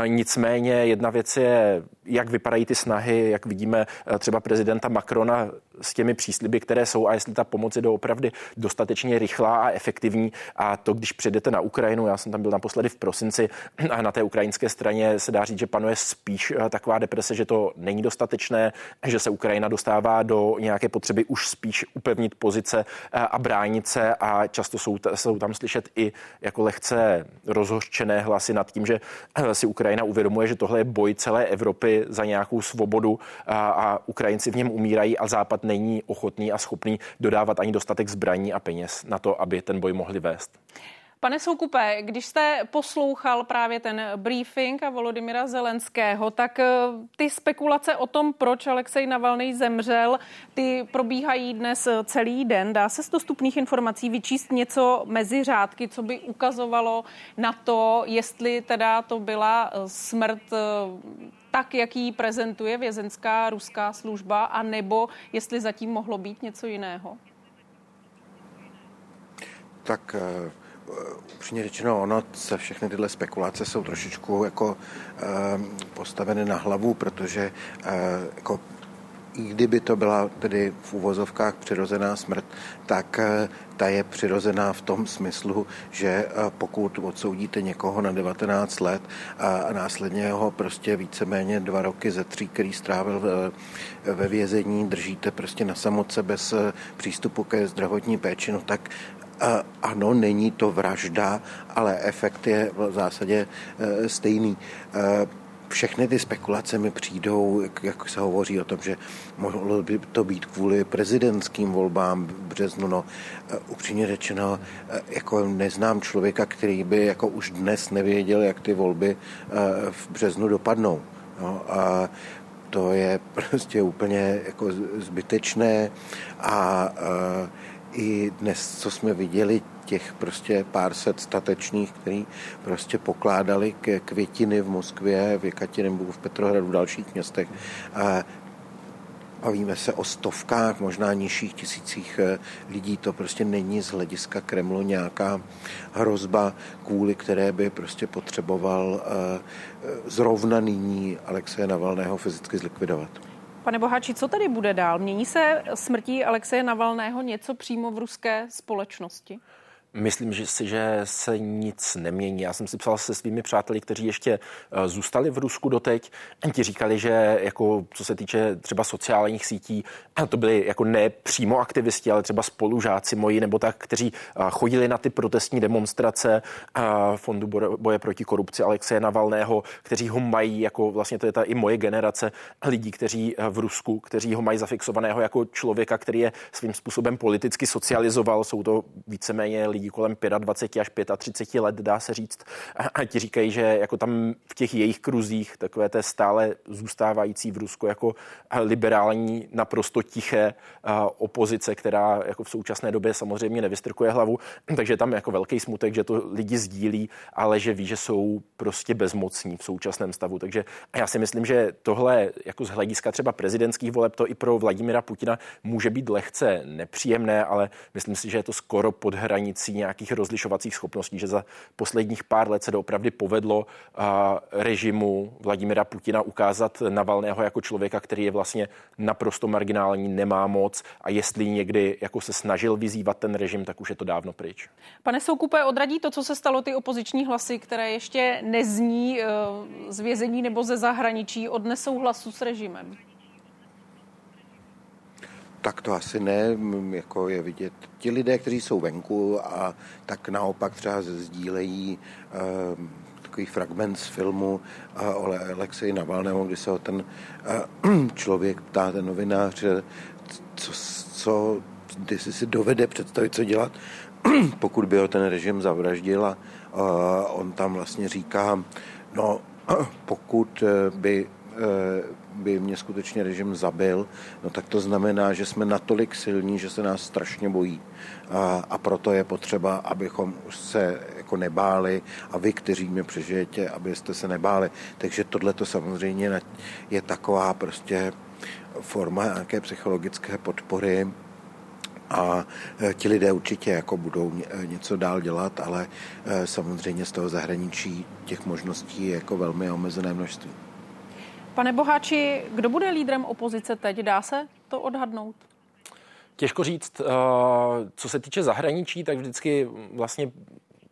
Nicméně jedna věc je, jak vypadají ty snahy, jak vidíme třeba prezidenta Macrona s těmi přísliby, které jsou a jestli ta pomoc je doopravdy dostatečně rychlá a efektivní. A to, když přijdete na Ukrajinu, já jsem tam byl naposledy v prosinci a na té ukrajinské straně se dá říct, že panuje spíš eh, taková deprese, že to není dostatečné, že se Ukrajina dostává do nějaké potřeby už spíš upevnit pozice eh, a bránit se a často jsou, jsou tam slyšet i jako lehce rozhořčené hlasy nad tím, že eh, si Ukrajina uvědomuje, že tohle je boj celé Evropy za nějakou svobodu a, a Ukrajinci v něm umírají a Západ není ochotný a schopný dodávat ani dostatek zbraní a peněz na to, aby ten boj mohli vést. Pane Soukupe, když jste poslouchal právě ten briefing a Volodymyra Zelenského, tak eh, ty spekulace o tom, proč Alexej Navalny zemřel, ty probíhají dnes eh, celý den. Dá se z dostupných informací vyčíst něco mezi řádky, co by ukazovalo na to, jestli teda to byla eh, smrt tak, jak ji prezentuje vězenská ruská služba, a nebo jestli zatím mohlo být něco jiného? Tak upřímně řečeno, ono se všechny tyhle spekulace jsou trošičku jako postaveny na hlavu, protože jako i kdyby to byla tedy v uvozovkách přirozená smrt, tak eh, ta je přirozená v tom smyslu, že eh, pokud odsoudíte někoho na 19 let a následně ho prostě víceméně dva roky ze tří, který strávil ve vězení, držíte prostě na samotce bez eh, přístupu ke zdravotní péči, no tak ano, není to vražda, ale efekt je v zásadě stejný všechny ty spekulace mi přijdou, jak, jak se hovoří o tom, že mohlo by to být kvůli prezidentským volbám v březnu. No, e, upřímně řečeno, e, jako neznám člověka, který by jako už dnes nevěděl, jak ty volby e, v březnu dopadnou. No, a to je prostě úplně jako zbytečné a i dnes, co jsme viděli, těch prostě pár set statečných, který prostě pokládali ke květiny v Moskvě, v Jekatěrinburgu, v Petrohradu, v dalších městech. A Bavíme se o stovkách, možná nižších tisících eh, lidí. To prostě není z hlediska Kremlu nějaká hrozba, kvůli které by prostě potřeboval eh, zrovna nyní Alexeje Navalného fyzicky zlikvidovat. Pane Boháči, co tady bude dál? Mění se smrtí Alexeje Navalného něco přímo v ruské společnosti? Myslím že si, že se nic nemění. Já jsem si psal se svými přáteli, kteří ještě eh, zůstali v Rusku doteď. Ti říkali, že jako co se týče třeba sociálních sítí, to byli jako ne přímo aktivisti, ale třeba spolužáci moji nebo tak, kteří eh, chodili na ty protestní demonstrace eh, Fondu boje proti korupci Alexeje Navalného, kteří ho mají jako vlastně to je ta i moje generace lidí, kteří v Rusku, kteří ho mají zafixovaného jako člověka, který je svým způsobem politicky socializoval. Jsou to víceméně lidí kolem 25 až 35 let, dá se říct. A ti říkají, že jako tam v těch jejich kruzích, takové té stále zůstávající v Rusku jako liberální, naprosto tiché opozice, která jako v současné době samozřejmě nevystrkuje hlavu, takže tam jako velký smutek, že to lidi sdílí, ale že ví, že jsou prostě bezmocní v současném stavu. Takže já si myslím, že tohle jako z hlediska třeba prezidentských voleb to i pro Vladimira Putina může být lehce nepříjemné, ale myslím si, že je to skoro pod hranicí nějakých rozlišovacích schopností, že za posledních pár let se doopravdy povedlo režimu Vladimira Putina ukázat Navalného jako člověka, který je vlastně naprosto marginální, nemá moc a jestli někdy jako se snažil vyzývat ten režim, tak už je to dávno pryč. Pane Soukupe, odradí to, co se stalo, ty opoziční hlasy, které ještě nezní eh, z vězení nebo ze zahraničí od nesouhlasu s režimem? Tak to asi ne, jako je vidět. Ti lidé, kteří jsou venku a tak naopak třeba sdílejí uh, takový fragment z filmu uh, o Alexeji Navalnému, kdy se ho ten uh, člověk ptá, ten novinář, co, co kdy si dovede představit, co dělat, pokud by ho ten režim zavraždil a uh, on tam vlastně říká, no pokud by by mě skutečně režim zabil, no tak to znamená, že jsme natolik silní, že se nás strašně bojí. A, a proto je potřeba, abychom se jako nebáli a vy, kteří mě přežijete, abyste se nebáli. Takže tohle to samozřejmě je taková prostě forma nějaké psychologické podpory, a e, ti lidé určitě jako budou e, něco dál dělat, ale e, samozřejmě z toho zahraničí těch možností je jako velmi omezené množství. Pane Boháči, kdo bude lídrem opozice teď? Dá se to odhadnout? Těžko říct. Co se týče zahraničí, tak vždycky vlastně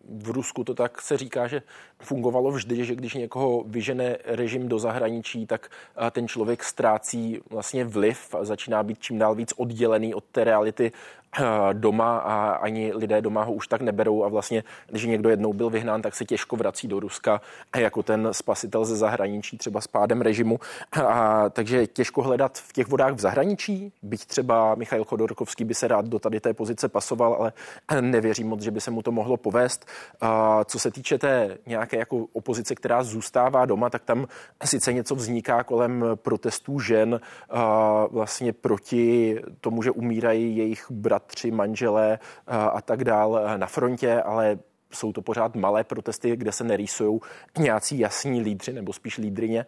v Rusku to tak se říká, že fungovalo vždy, že když někoho vyžene režim do zahraničí, tak ten člověk ztrácí vlastně vliv a začíná být čím dál víc oddělený od té reality Eh, doma a ani lidé doma ho už tak neberou a vlastně, když někdo jednou byl vyhnán, tak se těžko vrací do Ruska jako ten spasitel ze zahraničí, třeba s pádem režimu. A, takže těžko hledat v těch vodách v zahraničí, byť třeba Michail Chodorkovský by se rád do tady té pozice pasoval, ale nevěřím moc, že by se mu to mohlo povést. A, co se týče té nějaké jako opozice, která zůstává doma, tak tam sice něco vzniká kolem protestů žen a, vlastně proti tomu, že umírají jejich bratři bratři, manželé a tak dál na frontě, ale jsou to pořád malé protesty, kde se nerýsují nějací jasní lídři nebo spíš lídrině.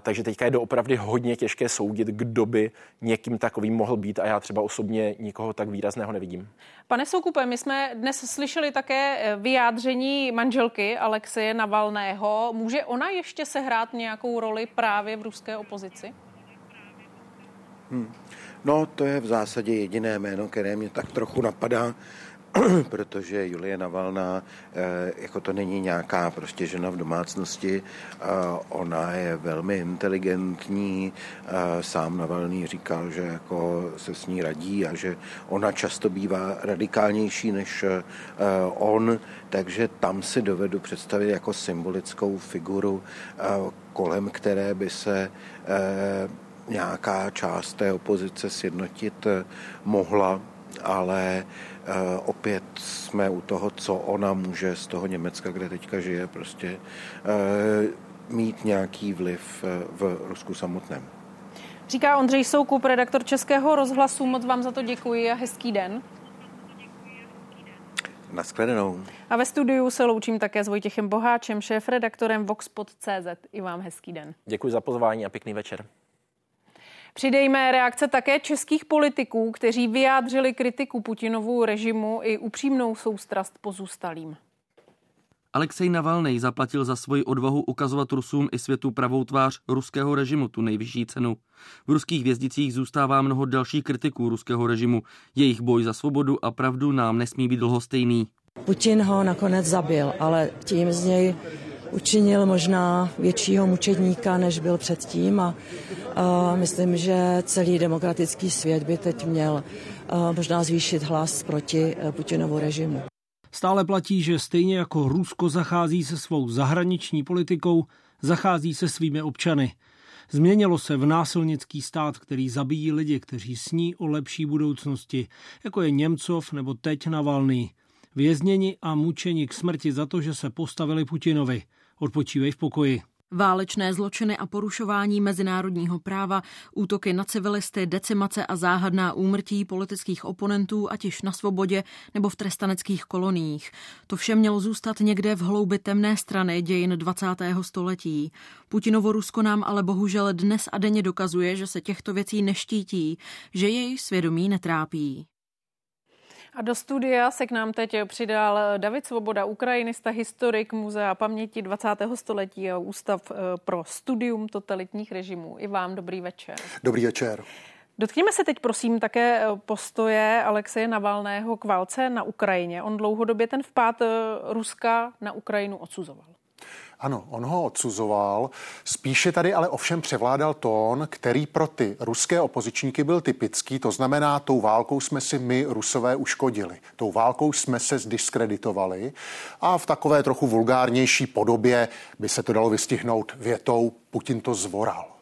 takže teďka je doopravdy hodně těžké soudit, kdo by někým takovým mohl být a já třeba osobně nikoho tak výrazného nevidím. Pane Soukupe, my jsme dnes slyšeli také eh, vyjádření manželky Alexeje Navalného. Může ona ještě sehrát nějakou roli právě v ruské opozici? Hmm. No, to je v zásadě jediné jméno, které mě tak trochu napadá, protože Julie Navalná, eh, jako to není nějaká prostě žena v domácnosti, ona je velmi inteligentní, sám Navalný říkal, že jako se s ní radí a že ona často bývá radikálnější než eh, on, takže tam si dovedu představit jako symbolickou figuru, eh, kolem které by se nějaká část té opozice sjednotit eh, mohla, ale eh, opět jsme u toho, co ona může z toho Německa, kde teďka žije, prostě eh, mít nějaký vliv v Rusku samotném. Říká Ondřej Soukup, redaktor Českého rozhlasu. Moc vám za to děkuji a hezký den. Naschledanou. A ve studiu se loučím také s Vojtěchem Boháčem, šéf-redaktorem Voxpod.cz. I vám hezký den. Děkuji za pozvání a pěkný večer. Přidejme reakce také českých politiků, kteří vyjádřili kritiku Putinovu režimu i upřímnou soustrast pozůstalým. Alexej Navalnej zaplatil za svoji odvahu ukazovat Rusům i světu pravou tvář ruského režimu tu nejvyšší cenu. V ruských vězdicích zůstává mnoho dalších kritiků ruského režimu. Jejich boj za svobodu a pravdu nám nesmí být dlhostejný. Putin ho nakonec zabil, ale tím z něj učinil možná většího mučedníka, než byl předtím a, a myslím, že celý demokratický svět by teď měl možná zvýšit hlas proti e, Putinovu režimu. Stále platí, že stejně jako Rusko zachází se svou zahraniční politikou, zachází se svými občany. Změnilo se v násilnický stát, který zabíjí lidi, kteří sní o lepší budoucnosti, jako je Němcov nebo teď Navalný. vězněni a mučeni k smrti za to, že se postavili Putinovi. Odpočívej v pokoji. Válečné zločiny a porušování mezinárodního práva, útoky na civilisty, decimace a záhadná úmrtí politických oponentů, ať již na svobodě nebo v trestaneckých koloniích. To vše mělo zůstat někde v hloubi temné strany dějin 20. století. Putinovo Rusko nám ale bohužel dnes a denně dokazuje, že se těchto věcí neštítí, že jej svědomí netrápí. A do studia se k nám teď přidal David Svoboda, ukrajinista, historik Muzea paměti 20. století a Ústav eh, pro studium totalitních režimů. I vám dobrý večer. Dobrý večer. Dotkněme se teď prosím také eh, postoje Alexeje Navalného k válce na Ukrajině. On dlouhodobě ten vpád eh, Ruska na Ukrajinu odsuzoval. Ano, on ho odsuzoval. Spíše tady ale ovšem převládal tón, který pro ty ruské opozičníky byl typický. To znamená, tou válkou jsme si my, rusové, uškodili. Tou válkou jsme se zdiskreditovali a v takové trochu vulgárnější podobě by se to dalo vystihnout větou Putin to zvoral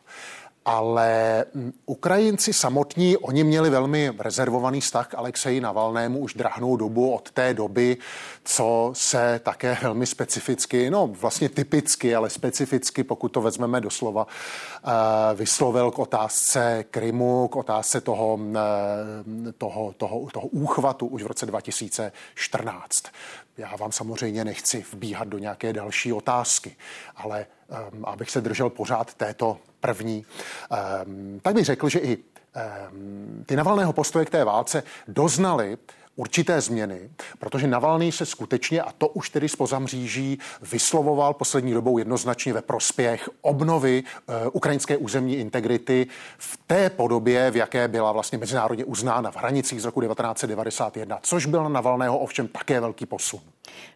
ale mm, Ukrajinci samotní, oni měli velmi rezervovaný vztah k Alexeji Navalnému už drahnou dobu od té doby, co se také velmi specificky, no vlastně typicky, ale specificky, pokud to vezmeme doslova, eh, vyslovil k otázce Krymu, k otázce toho, eh, toho, toho, toho úchvatu už v roce 2014. Já vám samozřejmě nechci vbíhat do nějaké další otázky, ale abych se držel pořád této první, um, tak bych řekl, že i um, ty Navalného postoje k té válce doznali určité změny, protože Navalný se skutečně, a to už tedy spoza mříží, vyslovoval poslední dobou jednoznačně ve prospěch obnovy e, ukrajinské územní integrity v té podobě, v jaké byla vlastně mezinárodně uznána v hranicích z roku 1991, což byl na Navalného ovšem také velký posun.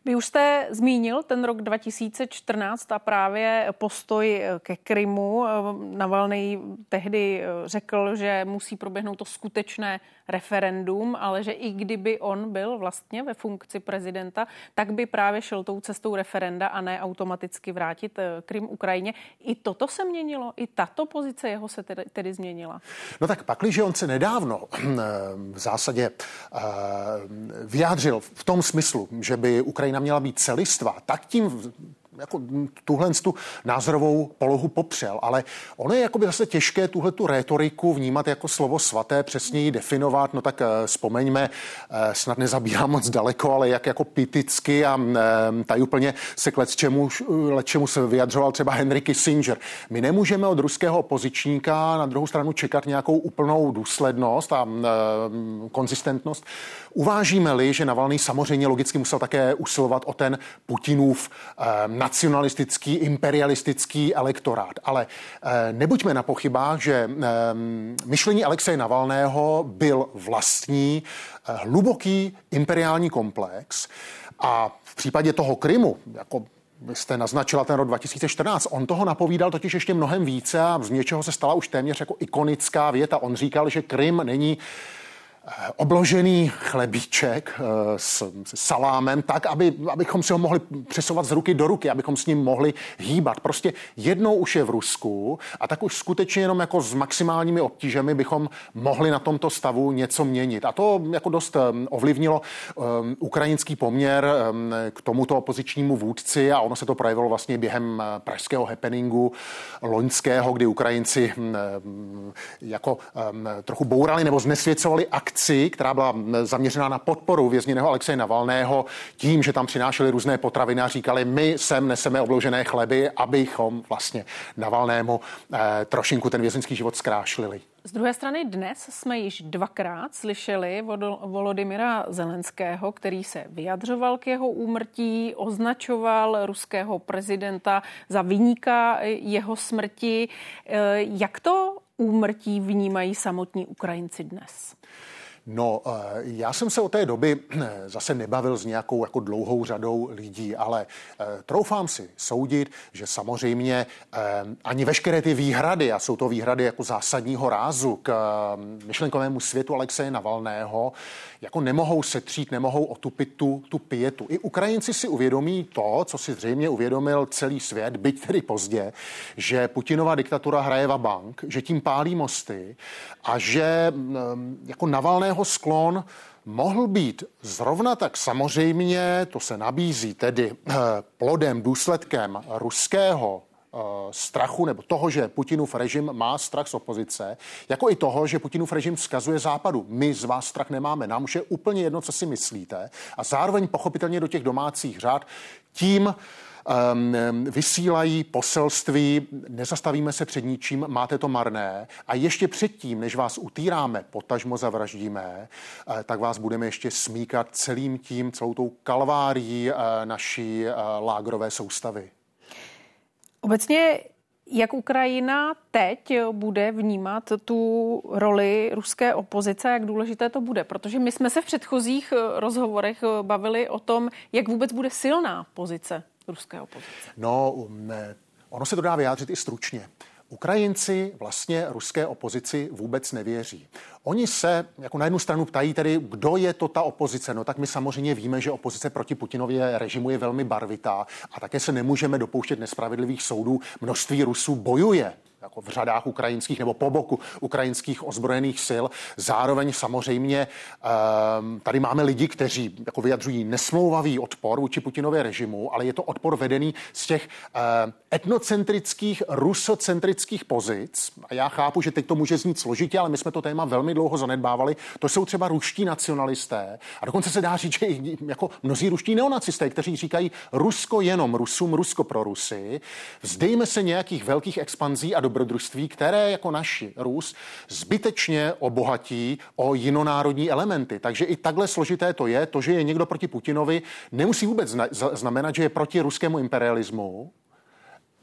Vy už jste zmínil ten rok 2014 a právě postoj ke Krymu. Navalný tehdy řekl, že musí proběhnout to skutečné referendum, ale že i kdyby on byl vlastně ve funkci prezidenta, tak by právě šel tou cestou referenda a ne automaticky vrátit eh, Krym Ukrajině. I toto se měnilo, i tato pozice jeho se tedy, tedy změnila. No tak pakli, že on se nedávno eh, v zásadě eh, vyjádřil v tom smyslu, že by Ukrajina měla být celistvá, tak tím jako tuhle tu názorovou polohu popřel, ale ono je jakoby zase těžké tuhle tu rétoriku vnímat jako slovo svaté, přesně ji definovat, no tak eh, vzpomeňme, eh, snad nezabírám moc daleko, ale jak jako piticky a eh, tady úplně se k čemu, čemu se vyjadřoval třeba Henry Kissinger. My nemůžeme od ruského opozičníka na druhou stranu čekat nějakou úplnou důslednost a konzistentnost. Uvážíme-li, že Navalný samozřejmě logicky musel také usilovat o ten Putinův nacionalistický, imperialistický elektorát. Ale eh, nebuďme na pochybách, že eh, myšlení Alexeje Navalného byl vlastní, eh, hluboký imperiální komplex a v případě toho Krymu, jako vy jste naznačila ten rok 2014. On toho napovídal totiž ještě mnohem více a z něčeho se stala už téměř jako ikonická věta. On říkal, že Krym není obložený chlebíček eh, s, salámem, tak, aby, abychom si ho mohli přesovat z ruky do ruky, abychom s ním mohli hýbat. Prostě jednou už je v Rusku a tak už skutečně jenom jako s maximálními obtížemi bychom mohli na tomto stavu něco měnit. A to jako dost eh, ovlivnilo ukrajinský poměr k tomuto opozičnímu vůdci a ono se to projevilo vlastně během pražského happeningu loňského, kdy Ukrajinci um, jako trochu bourali nebo znesvěcovali akci akci, která byla zaměřená na podporu vězněného Alexeje Navalného tím, že tam přinášeli různé potraviny a říkali, my sem neseme obložené chleby, abychom vlastně Navalnému eh, trošinku ten vězeňský život zkrášlili. Z druhé strany dnes jsme již dvakrát slyšeli Volodymyra Zelenského, který se vyjadřoval k jeho úmrtí, označoval ruského prezidenta za vyníka jeho smrti. Eh, jak to úmrtí vnímají samotní Ukrajinci dnes? No, eh, já jsem se o té doby eh, zase nebavil s nějakou jako dlouhou řadou lidí, ale eh, troufám si soudit, že samozřejmě ani veškeré ty výhrady, a jsou to výhrady jako zásadního rázu k myšlenkovému světu Alexeje Navalného, jako nemohou setřít, nemohou otupit tu, tu pětu. I Ukrajinci si uvědomí to, co si zřejmě uvědomil celý svět, byť tedy pozdě, že Putinova diktatura hraje bank, že tím pálí mosty a že mm, jako Navalného sklon mohl být zrovna tak samozřejmě, to se nabízí tedy eh, plodem, důsledkem ruského strachu nebo toho, že Putinův režim má strach z opozice, jako i toho, že Putinův režim vzkazuje západu. My z vás strach nemáme, nám už je úplně jedno, co si myslíte. A zároveň pochopitelně do těch domácích řád tím um, vysílají poselství, nezastavíme se před ničím, máte to marné a ještě předtím, než vás utýráme, potažmo zavraždíme, uh, tak vás budeme ještě smíkat celým tím, celou tou kalvárií uh, naší lágrové soustavy. Obecně jak Ukrajina teď bude vnímat tu roli ruské opozice, jak důležité to bude? Protože my jsme se v předchozích rozhovorech bavili o tom, jak vůbec bude silná pozice ruské opozice? No, ne. ono se to dá vyjádřit i stručně. Ukrajinci vlastně ruské opozici vůbec nevěří. Oni se jako na jednu stranu ptají tedy, kdo je to ta opozice. No tak my samozřejmě víme, že opozice proti Putinově režimu je velmi barvitá a také se nemůžeme dopouštět nespravedlivých soudů. Množství Rusů bojuje jako v řadách ukrajinských nebo po boku ukrajinských ozbrojených sil. Zároveň samozřejmě ehm, tady máme lidi, kteří jako vyjadřují nesmlouvavý odpor vůči Putinově režimu, ale je to odpor vedený z těch ehm, etnocentrických, rusocentrických pozic. A já chápu, že teď to může znít složitě, ale my jsme to téma velmi dlouho zanedbávali. To jsou třeba ruští nacionalisté. A dokonce se dá říct, že jako mnozí ruští neonacisté, kteří říkají Rusko jenom Rusům, Rusko pro Rusy. Vzdejme se nějakých velkých expanzí a dobrodružství, které jako naši Rus zbytečně obohatí o jinonárodní elementy. Takže i takhle složité to je. To, že je někdo proti Putinovi, nemusí vůbec znamenat, že je proti ruskému imperialismu,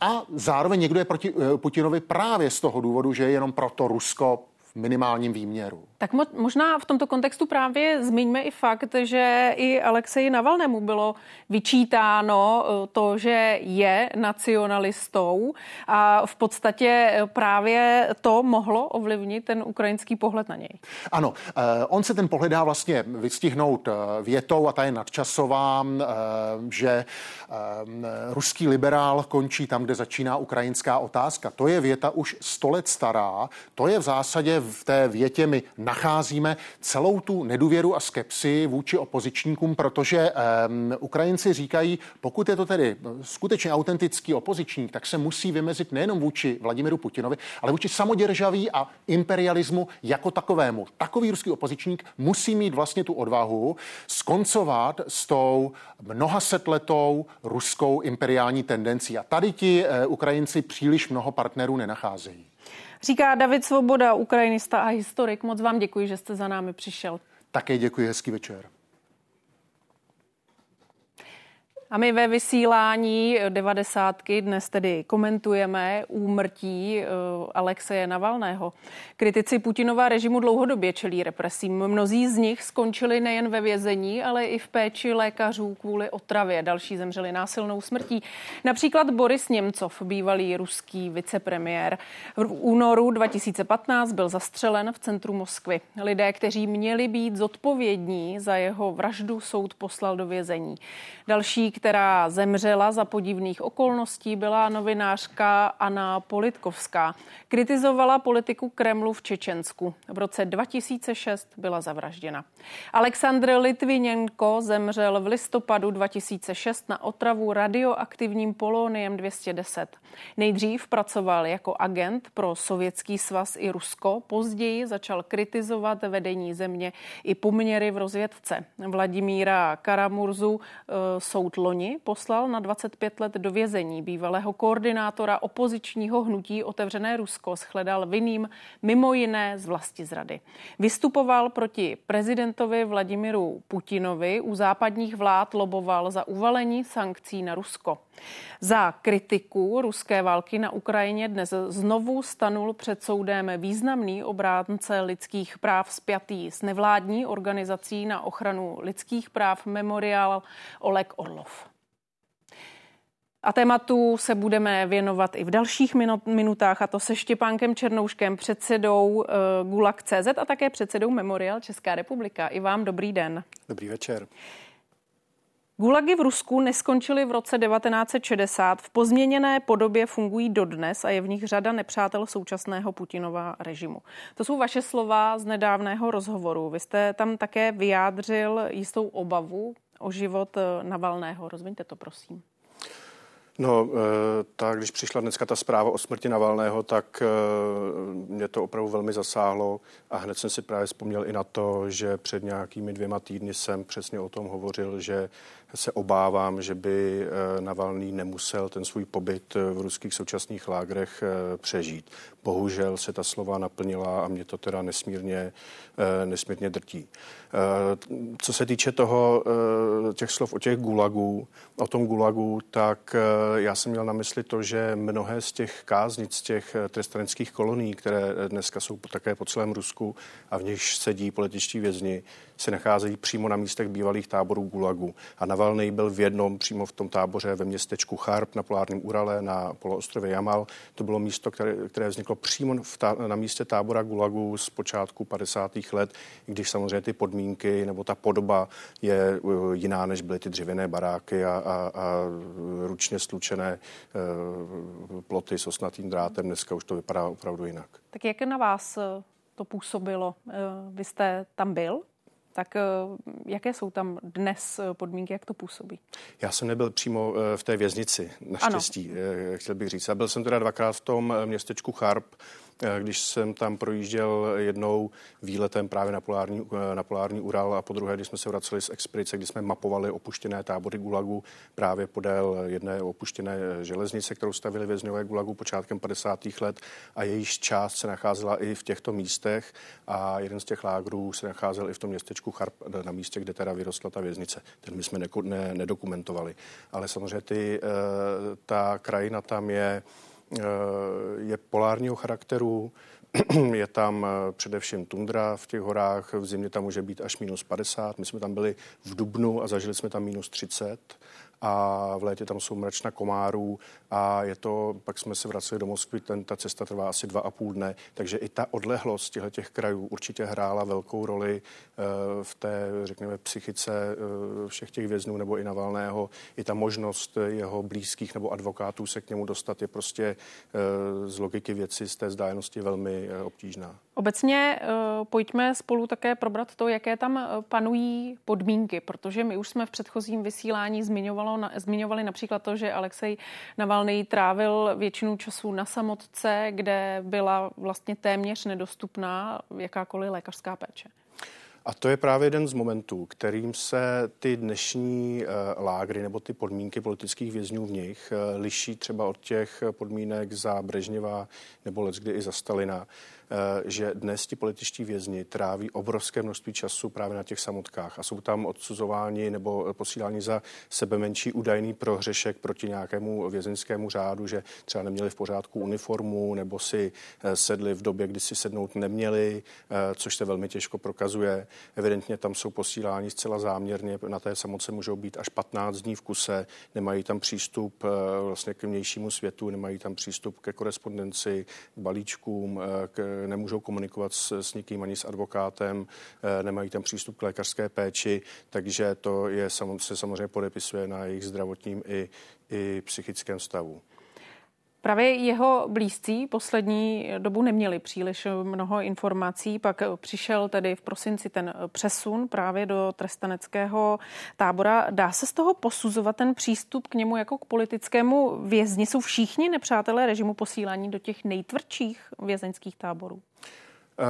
a zároveň někdo je proti eh, Putinovi právě z toho důvodu, že je jenom proto Rusko v minimálním výměru. Tak mo- možná v tomto kontextu právě zmiňme i fakt, že i Alexeji Navalnému bylo vyčítáno eh, to, že je nacionalistou a v podstatě eh, právě to mohlo ovlivnit ten ukrajinský pohled na něj. Ano, eh, on se ten pohled dá vlastně vystihnout větou a ta je nadčasová, že ruský liberál končí tam, kde začíná ukrajinská otázka. To je věta už sto let stará, to je v zásadě v té větě my nacházíme celou tu nedůvěru a skepsi vůči opozičníkům, protože um, Ukrajinci říkají, pokud je to tedy skutečně autentický opozičník, tak se musí vymezit nejenom vůči Vladimiru Putinovi, ale vůči samoděržaví a imperialismu jako takovému. Takový ruský opozičník musí mít vlastně tu odvahu skoncovat s tou mnoha setletou ruskou imperiální tendencí. A tady ti uh, Ukrajinci příliš mnoho partnerů nenacházejí. Říká David Svoboda, ukrajinista a historik. Moc vám děkuji, že jste za námi přišel. Také děkuji, hezký večer. A my ve vysílání 90. dnes tedy komentujeme úmrtí eh, Alexeje Navalného. Kritici Putinova režimu dlouhodobě čelí represím. Mnozí z nich skončili nejen ve vězení, ale i v péči lékařů kvůli otravě. Další zemřeli násilnou smrtí. Například Boris Němcov, bývalý ruský vicepremiér. V únoru 2015 byl zastřelen v centru Moskvy. Lidé, kteří měli být zodpovědní za jeho vraždu, soud poslal do vězení. Další, která zemřela za podivných okolností, byla novinářka Anna Politkovská. Kritizovala politiku Kremlu v Čečensku. V roce 2006 byla zavražděna. Aleksandr Litvinenko zemřel v listopadu 2006 na otravu radioaktivním poloniem 210. Nejdřív pracoval jako agent pro Sovětský svaz i Rusko, později začal kritizovat vedení země i poměry v rozvědce. Vladimíra Karamurzu eh, soud loni poslal na 25 let do vězení. Bývalého koordinátora opozičního hnutí Otevřené Rusko shledal vinným mimo jiné z vlasti zrady. Vystupoval proti prezidentovi Vladimiru Putinovi, u západních vlád loboval za uvalení sankcí na Rusko. Za kritiku ruské války na Ukrajině dnes znovu stanul před soudem významný obránce lidských práv spjatý s nevládní organizací na ochranu lidských práv Memorial Oleg Orlov. A tématu se budeme věnovat i v dalších minutách, a to se Štěpánkem Černouškem, předsedou uh, Gulag.cz a také předsedou Memorial Česká republika. I vám dobrý den. Dobrý večer. Gulagy v Rusku neskončily v roce 1960, v pozměněné podobě fungují dodnes a je v nich řada nepřátel současného Putinova režimu. To jsou vaše slova z nedávného rozhovoru. Vy jste tam také vyjádřil jistou obavu o život Navalného. Rozviňte to, prosím. No, eh, tak když přišla dneska ta zpráva o smrti Navalného, tak eh, mě to opravdu velmi zasáhlo a hned jsem si právě vzpomněl i na to, že před nějakými dvěma týdny jsem přesně o tom hovořil, že se obávám, že by eh, Navalný nemusel ten svůj pobyt v ruských současných lágrech přežít. Bohužel se ta slova naplnila a mě to teda nesmírně, nesmírně drtí. Co se týče toho, těch slov o těch gulagů, o tom gulagu, tak já jsem měl na mysli to, že mnohé z těch káznic, těch eh, trestaneckých kolonií, které eh, dneska jsou také po celém Rusku a v nich sedí političtí vězni, se nacházejí přímo na místech bývalých táborů Gulagu. A Navalny byl v jednom přímo v tom táboře ve městečku Charp na polárním Urale na poloostrově Jamal. To bylo místo, které, které vzniklo přímo v ta, na místě tábora Gulagu z počátku 50. let, když samozřejmě ty podmínky nebo ta podoba je eh, jiná, než byly ty dřevěné baráky a, a, a ručně slučené uh, ploty s osnatým drátem. Dneska už to vypadá opravdu jinak. Tak jak na vás eh, to působilo? Vy jste tam byl? Tak jaké jsou tam dnes podmínky, jak to působí? Já jsem nebyl přímo v té věznici, naštěstí, ano. chtěl bych říct. A byl jsem teda dvakrát v tom městečku Charp, Eh, když jsem tam projížděl jednou výletem právě na polární, eh, na polární Ural a po druhé, když jsme se vraceli z expedice, kdy jsme mapovali opuštěné tábory Gulagu právě podél jedné opuštěné železnice, kterou stavili vězňové Gulagu počátkem 50. let a jejíž část se nacházela i v těchto místech a jeden z těch lágrů se nacházel i v tom městečku Charp, na místě, kde teda vyrostla ta věznice. Ten my jsme ne, ne, nedokumentovali. Ale samozřejmě ty, eh, ta krajina tam je Eh, je polárního charakteru, je tam eh, především tundra v těch horách, v zimě tam může být až minus 50. My jsme tam byli v Dubnu a zažili jsme tam minus 30 a v létě tam jsou mračna komárů a je to, pak jsme se vraceli do Moskvy, ten, ta cesta trvá asi dva a půl dne, takže i ta odlehlost těchto těch krajů určitě hrála velkou roli eh, v té, řekněme, psychice eh, všech těch věznů nebo i Navalného. I ta možnost jeho blízkých nebo advokátů se k němu dostat je prostě eh, z logiky věci, z té zdájenosti velmi obtížná. Obecně pojďme spolu také probrat to, jaké tam panují podmínky, protože my už jsme v předchozím vysílání zmiňovalo, zmiňovali například to, že Alexej Navalny trávil většinu času na samotce, kde byla vlastně téměř nedostupná jakákoliv lékařská péče. A to je právě jeden z momentů, kterým se ty dnešní uh, lágry nebo ty podmínky politických vězňů v nich uh, liší třeba od těch podmínek za Brežněva nebo let kdy i za Stalina. Eh, že dnes ti političtí vězni tráví obrovské množství času právě na těch samotkách a jsou tam odsuzováni nebo posíláni za sebe menší údajný prohřešek proti nějakému vězeňskému řádu, že třeba neměli v pořádku uniformu nebo si eh, sedli v době, kdy si sednout neměli, eh, což se velmi těžko prokazuje. Evidentně tam jsou posíláni zcela záměrně, na té samotce můžou být až 15 dní v kuse, nemají tam přístup vlastně k vnějšímu světu, nemají tam přístup ke korespondenci, k balíčkům, k nemůžou komunikovat s, s nikým ani s advokátem, eh, nemají tam přístup k lékařské péči, takže to je, se samozřejmě podepisuje na jejich zdravotním i, i psychickém stavu. Právě jeho blízcí poslední dobu neměli příliš mnoho informací, pak přišel tedy v prosinci ten přesun právě do trestaneckého tábora. Dá se z toho posuzovat ten přístup k němu jako k politickému vězni? Jsou všichni nepřátelé režimu posílání do těch nejtvrdších vězeňských táborů? Eh,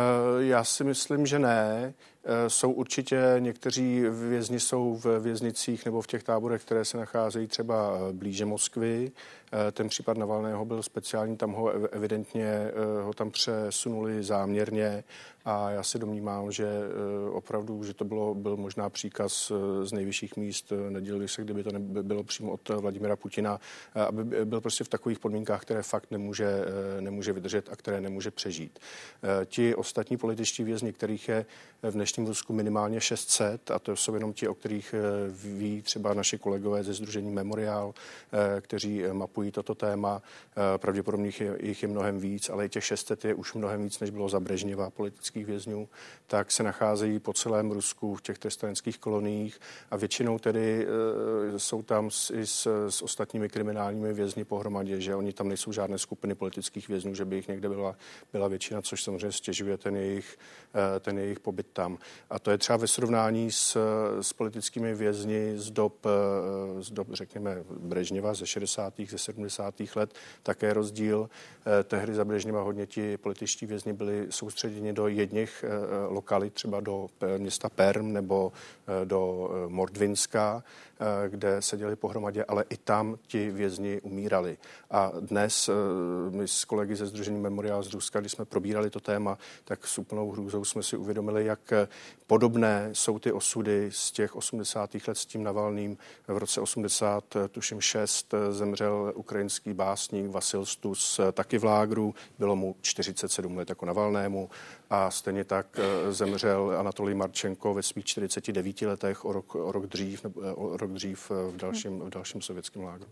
já si myslím, že ne. Eh, jsou určitě někteří vězni jsou v věznicích nebo v těch táborech, které se nacházejí třeba eh, blíže Moskvy. Ten případ Navalného byl speciální, tam ho evidentně ho tam přesunuli záměrně a já si domnívám, že opravdu, že to bylo, byl možná příkaz z nejvyšších míst, nedělil bych se, kdyby to nebylo přímo od Vladimira Putina, aby byl prostě v takových podmínkách, které fakt nemůže, nemůže vydržet a které nemůže přežít. Ti ostatní političtí vězni, kterých je v dnešní dnešním Rusku minimálně 600 a to jsou jenom ti, o kterých ví třeba naši kolegové ze Združení Memorial, kteří mapují toto téma. Pravděpodobně jich je mnohem víc, ale i těch 600 je už mnohem víc, než bylo za Brežněva politických vězňů, tak se nacházejí po celém Rusku v těch trestaneckých koloniích a většinou tedy jsou tam i s, s ostatními kriminálními vězni pohromadě, že oni tam nejsou žádné skupiny politických vězňů, že by jich někde byla, byla většina, což samozřejmě stěžuje ten jejich, eh, ten jejich pobyt tam. A to je třeba ve srovnání s, s politickými vězni z dob, eh, z dob, řekněme, Brežněva ze 60. ze 70. let, také rozdíl. Eh, tehdy za Brežněva hodně ti političtí vězni byli soustředěni do jedných lokalit, třeba do města Perm nebo do Mordvinska, kde seděli pohromadě, ale i tam ti vězni umírali. A dnes my s kolegy ze Združení Memoriál z Ruska, když jsme probírali to téma, tak s úplnou hrůzou jsme si uvědomili, jak podobné jsou ty osudy z těch 80. let s tím Navalným. V roce 80, tuším 6, zemřel ukrajinský básník Vasil Stus taky v lágru. Bylo mu 47 let jako Navalnému a stejně tak zemřel Anatolij Marčenko ve svých 49 letech o rok, o rok dřív, o rok dřív v dalším, v dalším sovětském lágru.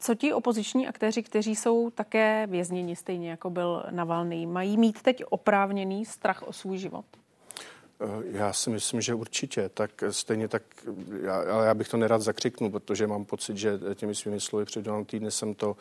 Co ti opoziční aktéři, kteří jsou také vězněni, stejně jako byl Navalný, mají mít teď oprávněný strach o svůj život? Eh, já si myslím, že určitě. Tak stejně tak, já, ale já bych to nerad zakřiknul, protože mám pocit, že těmi svými slovy před dvěma týdny jsem to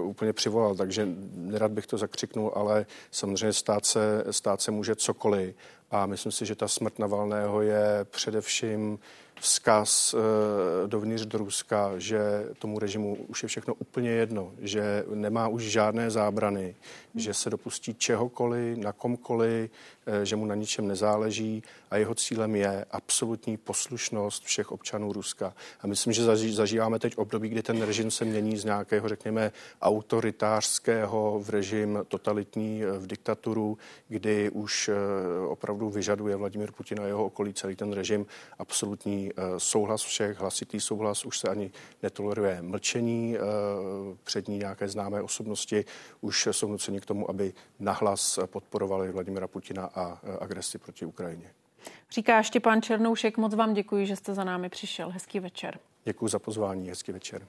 uh, úplně přivolal, takže nerad bych to zakřiknul, ale samozřejmě stát se, stát se může cokoliv. A myslím si, že ta smrt Navalného je především vzkaz eh, dovnitř do Ruska, že tomu režimu už je všechno úplně jedno, že nemá už žádné zábrany, že se dopustí čehokoliv, na komkoliv, eh, že mu na ničem nezáleží a jeho cílem je absolutní poslušnost všech občanů Ruska. A myslím, že zažíváme teď období, kdy ten režim se mění z nějakého, řekněme, autoritářského v režim totalitní eh, v diktaturu, kdy už opravdu vyžaduje Vladimír Putin a jeho okolí celý ten režim absolutní Eh, souhlas všech, hlasitý souhlas, už se ani netoleruje mlčení, eh, před ní nějaké známé osobnosti už jsou nuceni k tomu, aby nahlas podporovali Vladimira Putina a eh, agresi proti Ukrajině. Říká Štěpán Černoušek, moc vám děkuji, že jste za námi přišel. Hezký večer. Děkuji za pozvání, hezký večer.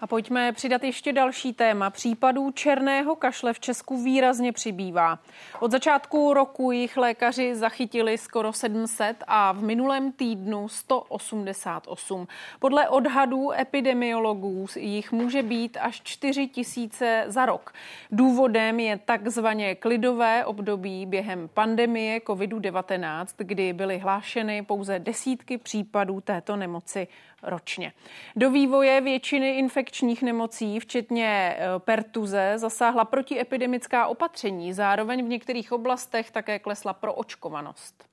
A pojďme přidat ještě další téma. Případů černého kašle v Česku výrazně přibývá. Od začátku roku jich lékaři zachytili skoro 700 a v minulém týdnu 188. Podle odhadů epidemiologů jich může být až 4 tisíce za rok. Důvodem je takzvaně klidové období během pandemie COVID-19, kdy byly hlášeny pouze desítky případů této nemoci ročně. Do vývoje většiny infekčních nemocí, včetně e, pertuze, zasáhla protiepidemická opatření. Zároveň v některých oblastech také klesla proočkovanost.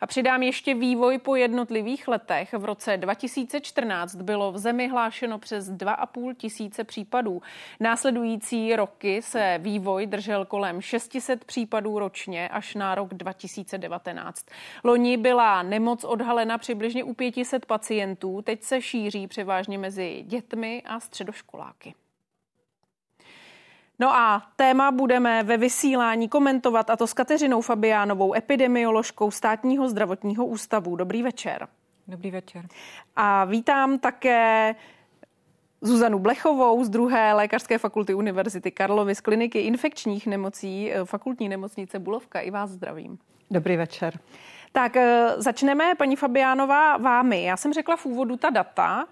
A přidám ještě vývoj po jednotlivých letech. V roce 2014 bylo v zemi hlášeno přes 2,5 tisíce případů. Následující roky se vývoj držel kolem 600 případů ročně až na rok 2019. Loni byla nemoc odhalena přibližně u 500 pacientů, teď se šíří převážně mezi dětmi a středoškoláky. No a téma budeme ve vysílání komentovat a to s Kateřinou Fabiánovou, epidemioložkou státního zdravotního ústavu. Dobrý večer. Dobrý večer. A vítám také Zuzanu Blechovou z druhé lékařské fakulty Univerzity Karlovy z kliniky infekčních nemocí eh, fakultní nemocnice Bulovka. I vás zdravím. Dobrý večer. Tak eh, začneme, paní Fabiánová, vámi. Já jsem řekla v úvodu ta data.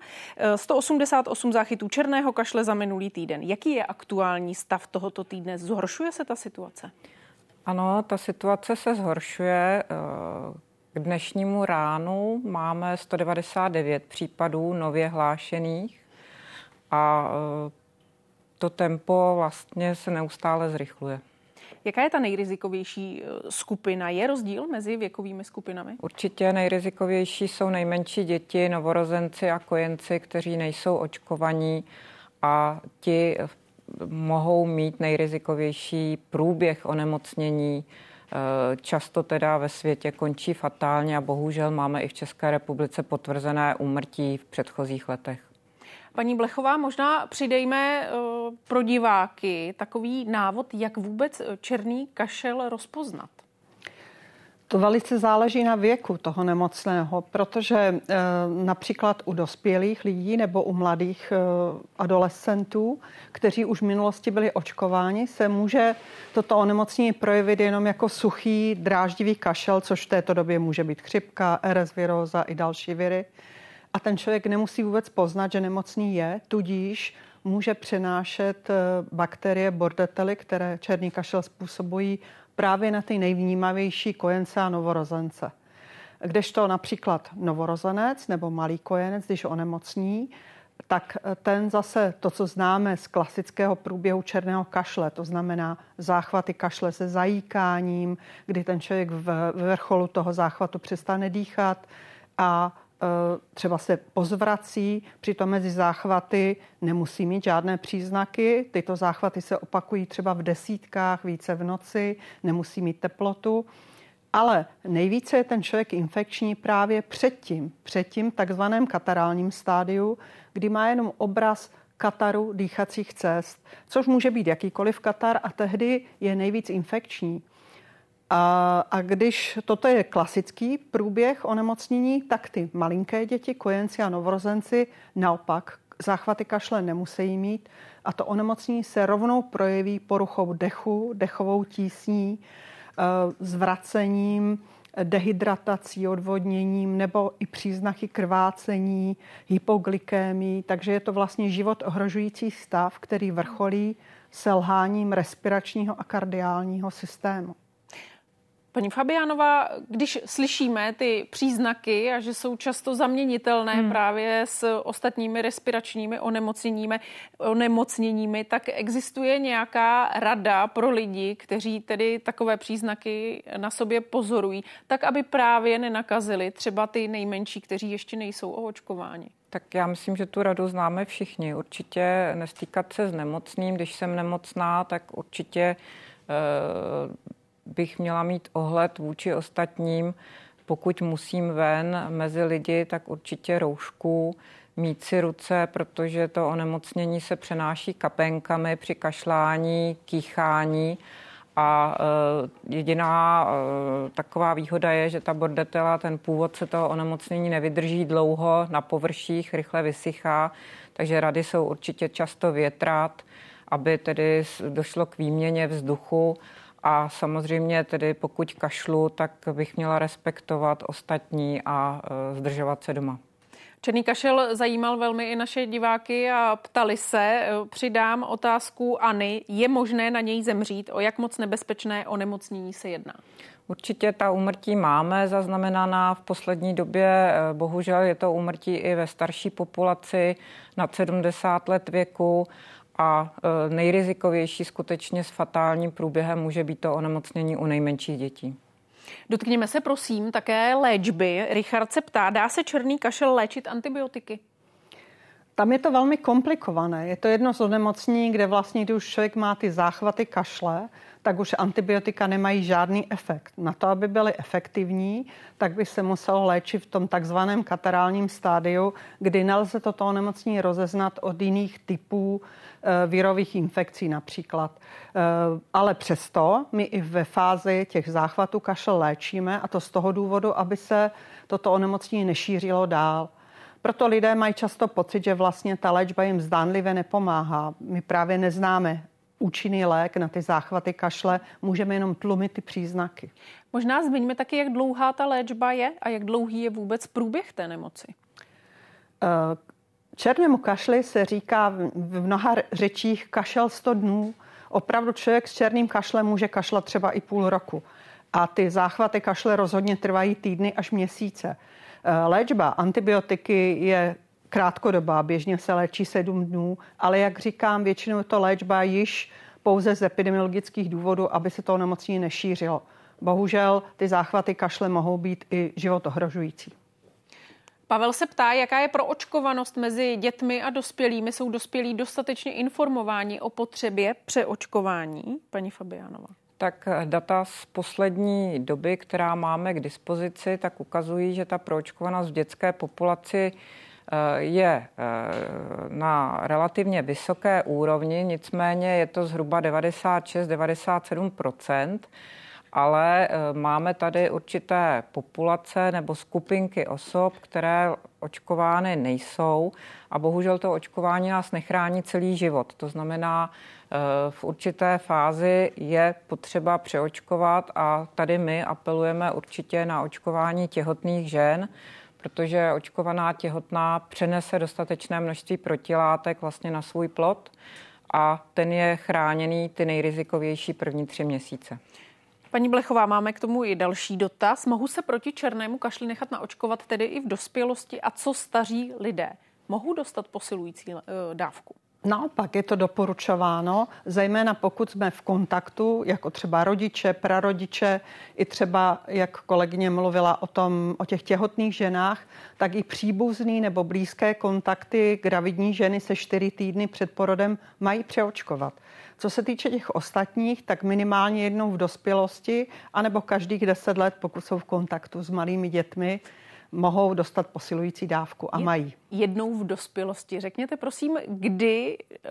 188 eh, záchytů černého kašle za minulý týden. Jaký je aktuální stav tohoto týdne? Zhoršuje se ta situace? Ano, ta situace se zhoršuje. Eh, k dnešnímu ránu máme 199 případů nově hlášených a to tempo vlastně se neustále zrychluje. Jaká je ta nejrizikovější eh, skupina? Je rozdíl mezi věkovými skupinami? Určitě nejrizikovější jsou nejmenší děti, novorozenci a kojenci, kteří nejsou očkovaní a ti mohou mít nejrizikovější průběh onemocnění často teda ve světě končí fatálně a bohužel máme i v České republice potvrzené úmrtí v předchozích letech. Paní Blechová, možná přidejme pro diváky takový návod, jak vůbec černý kašel rozpoznat. To velice záleží na věku toho nemocného, protože e, například u dospělých lidí nebo u mladých adolescentů, kteří už v minulosti byli očkováni, se může toto onemocnění projevit jenom jako suchý, dráždivý kašel, což v této době může být chřipka, RS viróza i další viry. A ten člověk nemusí vůbec poznat, že nemocný je, tudíž může přenášet bakterie bordetely, které černý kašel způsobují právě na ty nejvnímavější kojence a novorozence. Kdežto například novorozenec nebo malý kojenec, když onemocní, tak ten zase to, co známe z klasického průběhu černého kašle, to znamená záchvaty kašle se zajíkáním, kdy ten člověk v vrcholu toho záchvatu přestane dýchat a Eh, třeba se pozvrací, přitom mezi záchvaty nemusí mít žádné příznaky. Tyto záchvaty se opakují třeba v desítkách, více v noci, nemusí mít teplotu. Ale nejvíce je ten člověk infekční právě předtím, předtím takzvaném katarálním stádiu, kdy má jenom obraz kataru dýchacích cest, což může být jakýkoliv katar a tehdy je nejvíc infekční. A, a když toto je klasický průběh onemocnění, tak ty malinké děti, kojenci a novorozenci naopak záchvaty kašle nemusí mít a to onemocnění se rovnou projeví poruchou dechu, dechovou tísní, e, zvracením, dehydratací, odvodněním nebo i příznaky krvácení, hypoglykémii, takže je to vlastně život ohrožující stav, který vrcholí selháním respiračního a kardiálního systému. Paní Fabiánová, když slyšíme ty příznaky a že jsou často zaměnitelné hmm. právě s ostatními respiračními onemocněními, onemocněními, tak existuje nějaká rada pro lidi, kteří tedy takové příznaky na sobě pozorují, tak aby právě nenakazili třeba ty nejmenší, kteří ještě nejsou oočkováni? Tak já myslím, že tu radu známe všichni. Určitě nestýkat se s nemocným. Když jsem nemocná, tak určitě eh, bych měla mít ohled vůči ostatním. Pokud musím ven mezi lidi, tak určitě roušku, mít si ruce, protože to onemocnění se přenáší kapenkami při kašlání, kýchání. A e, jediná e, taková výhoda je, že ta bordetela, ten původce toho onemocnění nevydrží dlouho na površích, rychle vysychá, takže rady jsou určitě často větrat, aby tedy došlo k výměně vzduchu a samozřejmě tedy pokud kašlu, tak bych měla respektovat ostatní a e, zdržovat se doma. Černý kašel zajímal velmi i naše diváky a ptali se. E, přidám otázkuAny. Je možné na něj zemřít? O jak moc nebezpečné onemocnění se jedná? Určitě ta úmrtí máme zaznamenaná v poslední době. E, bohužel je to úmrtí i ve starší populaci nad 70 let věku a e, nejrizikovější skutečně s fatálním průběhem může být to onemocnění u nejmenších dětí. Dotkněme se prosím také léčby. Richard se ptá, dá se černý kašel léčit antibiotiky? Tam je to velmi komplikované. Je to jedno z onemocnění, kde vlastně, když už člověk má ty záchvaty kašle, tak už antibiotika nemají žádný efekt. Na to, aby byly efektivní, tak by se muselo léčit v tom takzvaném katarálním stádiu, kdy nelze toto onemocnění rozeznat od jiných typů eh, virových infekcí například. Eh, ale přesto my i ve fázi těch záchvatů kašel léčíme a to z toho důvodu, aby se toto onemocnění nešířilo dál. Proto lidé mají často pocit, že vlastně ta léčba jim zdánlivě nepomáhá. My právě neznáme účinný lék na ty záchvaty kašle, můžeme jenom tlumit ty příznaky. Možná zmiňme taky, jak dlouhá ta léčba je a jak dlouhý je vůbec průběh té nemoci. Eh, černému kašli se říká v mnoha řečích kašel 100 dnů. Opravdu člověk s černým kašlem může kašlat třeba i půl roku. A ty záchvaty kašle rozhodně trvají týdny až měsíce. Eh, léčba antibiotiky je krátkodobá, běžně se léčí sedm dnů, ale jak říkám, většinou je to léčba již pouze z epidemiologických důvodů, aby se to onemocnění nešířilo. Bohužel ty záchvaty kašle mohou být i život ohrožující. Pavel se ptá, jaká je proočkovanost mezi dětmi a dospělými. Jsou dospělí dostatečně informováni o potřebě přeočkování, paní Fabiánova? Tak data z poslední doby, která máme k dispozici, tak ukazují, že ta proočkovanost v dětské populaci eh, je eh, na relativně vysoké úrovni, nicméně je to zhruba 96-97% ale eh, máme tady určité populace nebo skupinky osob, které očkovány nejsou a bohužel to očkování nás nechrání celý život. To znamená, v určité fázi je potřeba přeočkovat a tady my apelujeme určitě na očkování těhotných žen, protože očkovaná těhotná přenese dostatečné množství protilátek vlastně na svůj plod a ten je chráněný ty nejrizikovější první tři měsíce. Paní Blechová, máme k tomu i další dotaz. Mohu se proti černému kašli nechat naočkovat tedy i v dospělosti a co staří lidé? Mohou dostat posilující eh, dávku? Naopak je to doporučováno, zejména pokud jsme v kontaktu, jako třeba rodiče, prarodiče, i třeba, jak kolegyně mluvila o, tom, o těch těhotných ženách, tak i příbuzný nebo blízké kontakty gravidní ženy se čtyři týdny před porodem mají přeočkovat. Co se týče těch ostatních, tak minimálně jednou v dospělosti, anebo každých deset let, pokud jsou v kontaktu s malými dětmi, mohou dostat posilující dávku a mají. Jednou v dospělosti. Řekněte prosím, kdy eh,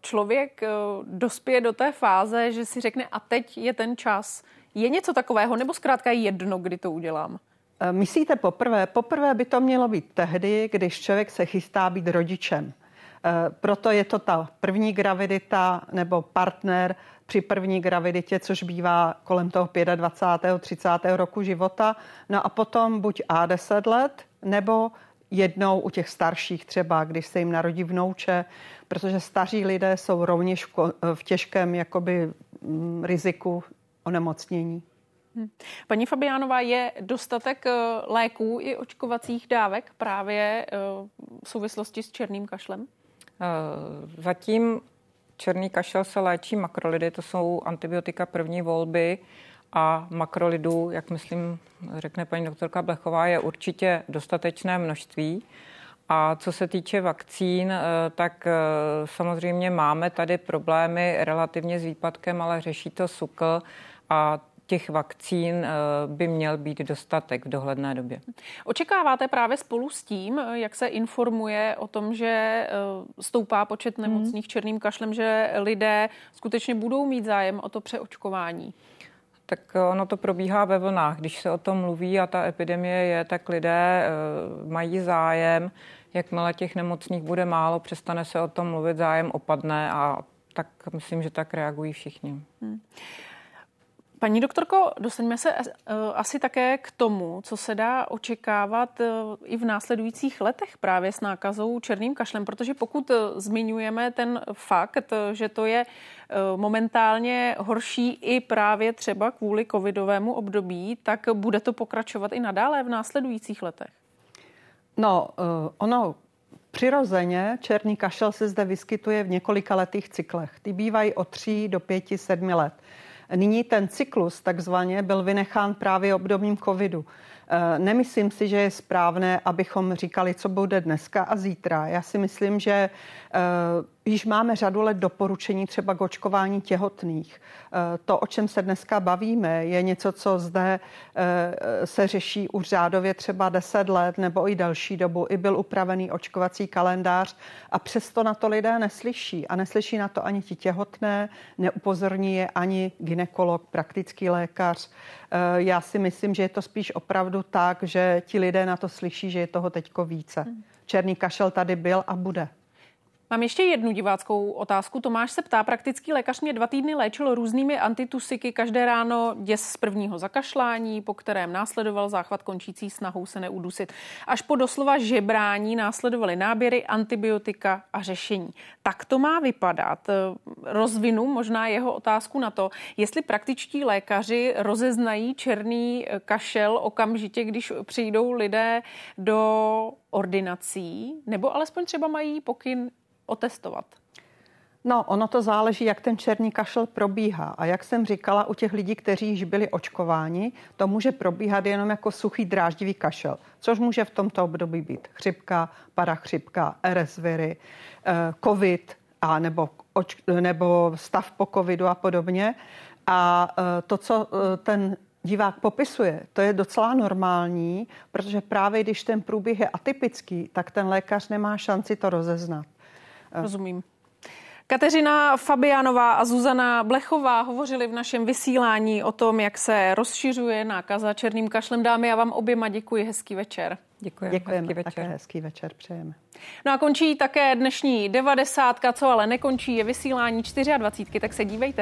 člověk eh, dospěje do té fáze, že si řekne a teď je ten čas. Je něco takového, nebo zkrátka jedno, kdy to udělám? Eh, myslíte poprvé? Poprvé by to mělo být tehdy, když člověk se chystá být rodičem. Proto je to ta první gravidita nebo partner při první graviditě, což bývá kolem toho 25. 30. roku života. No a potom buď A10 let, nebo jednou u těch starších třeba, když se jim narodí vnouče, protože staří lidé jsou rovněž v těžkém jakoby mm, riziku onemocnění. Hm. Paní Fabiánová, je dostatek eh, léků i očkovacích dávek právě eh, v souvislosti s černým kašlem? Eh, zatím černý kašel se léčí makrolidy, to jsou antibiotika první volby a makrolidů, jak myslím, řekne paní doktorka Blechová, je určitě dostatečné množství. A co se týče vakcín, eh, tak eh, samozřejmě máme tady problémy relativně s výpadkem, ale řeší to SUKL a těch vakcín eh, by měl být dostatek v dohledné době. Očekáváte právě spolu s tím, eh, jak se informuje o tom, že eh, stoupá počet mhm. nemocných černým kašlem, že lidé skutečně budou mít zájem o to přeočkování? Tak ono to probíhá ve vlnách. Když se o tom mluví a ta epidemie je, tak lidé mají zájem. Jakmile těch nemocných bude málo, přestane se o tom mluvit, zájem opadne a tak myslím, že tak reagují všichni. Hmm. Paní doktorko, dostaňme se eh, asi také k tomu, co se dá očekávat eh, i v následujících letech právě s nákazou černým kašlem, protože pokud eh, zmiňujeme ten fakt, že to je momentálně horší i právě třeba kvůli covidovému období, tak bude to pokračovat i nadále v následujících letech? No, ono Přirozeně černý kašel se zde vyskytuje v několika letých cyklech. Ty bývají od 3 do 5, 7 let. Nyní ten cyklus takzvaně byl vynechán právě obdobím covidu. Eh, nemyslím si, že je správné, abychom říkali, co bude dneska a zítra. Já si myslím, že eh, již máme řadu let doporučení třeba k očkování těhotných. Eh, to, o čem se dneska bavíme, je něco, co zde se řeší už řádově třeba 10 let nebo i další dobu. I byl upravený očkovací kalendář a přesto na to lidé neslyší. A neslyší na to ani ti těhotné, neupozorní je ani ginekolog, praktický lékař. Já si myslím, že je to spíš opravdu opravdu tak, že ti lidé na to slyší, že je toho teďko více. Hmm. Černý kašel tady byl a bude. Mám ještě jednu diváckou otázku. Tomáš se ptá, praktický lékař mě dva týdny léčil různými antitusiky, každé ráno děs z prvního zakašlání, po kterém následoval záchvat končící snahou se neudusit. Až po doslova žebrání následovaly náběry, antibiotika a řešení. Tak to má vypadat. Rozvinu možná jeho otázku na to, jestli praktičtí lékaři rozeznají černý kašel okamžitě, když přijdou lidé do ordinací, nebo alespoň třeba mají pokyn otestovat? No, ono to záleží, jak ten černý kašel probíhá. A jak jsem říkala, u těch lidí, kteří již byli očkováni, to může probíhat jenom jako suchý dráždivý kašel, což může v tomto období být chřipka, parachřipka, RS viry, eh, covid a nebo, nebo stav po covidu a podobně. A to, co ten divák popisuje, to je docela normální, protože právě když ten průběh je atypický, tak ten lékař nemá šanci to rozeznat. Rozumím. Kateřina Fabianová a Zuzana Blechová hovořili v našem vysílání o tom, jak se rozšiřuje nákaza černým kašlem. Dámy, já vám oběma děkuji, hezký večer. Děkujeme, Děkujeme hezký večer. Také hezký večer přejeme. No a končí také dnešní devadesátka, co ale nekončí, je vysílání 24, tak se dívejte.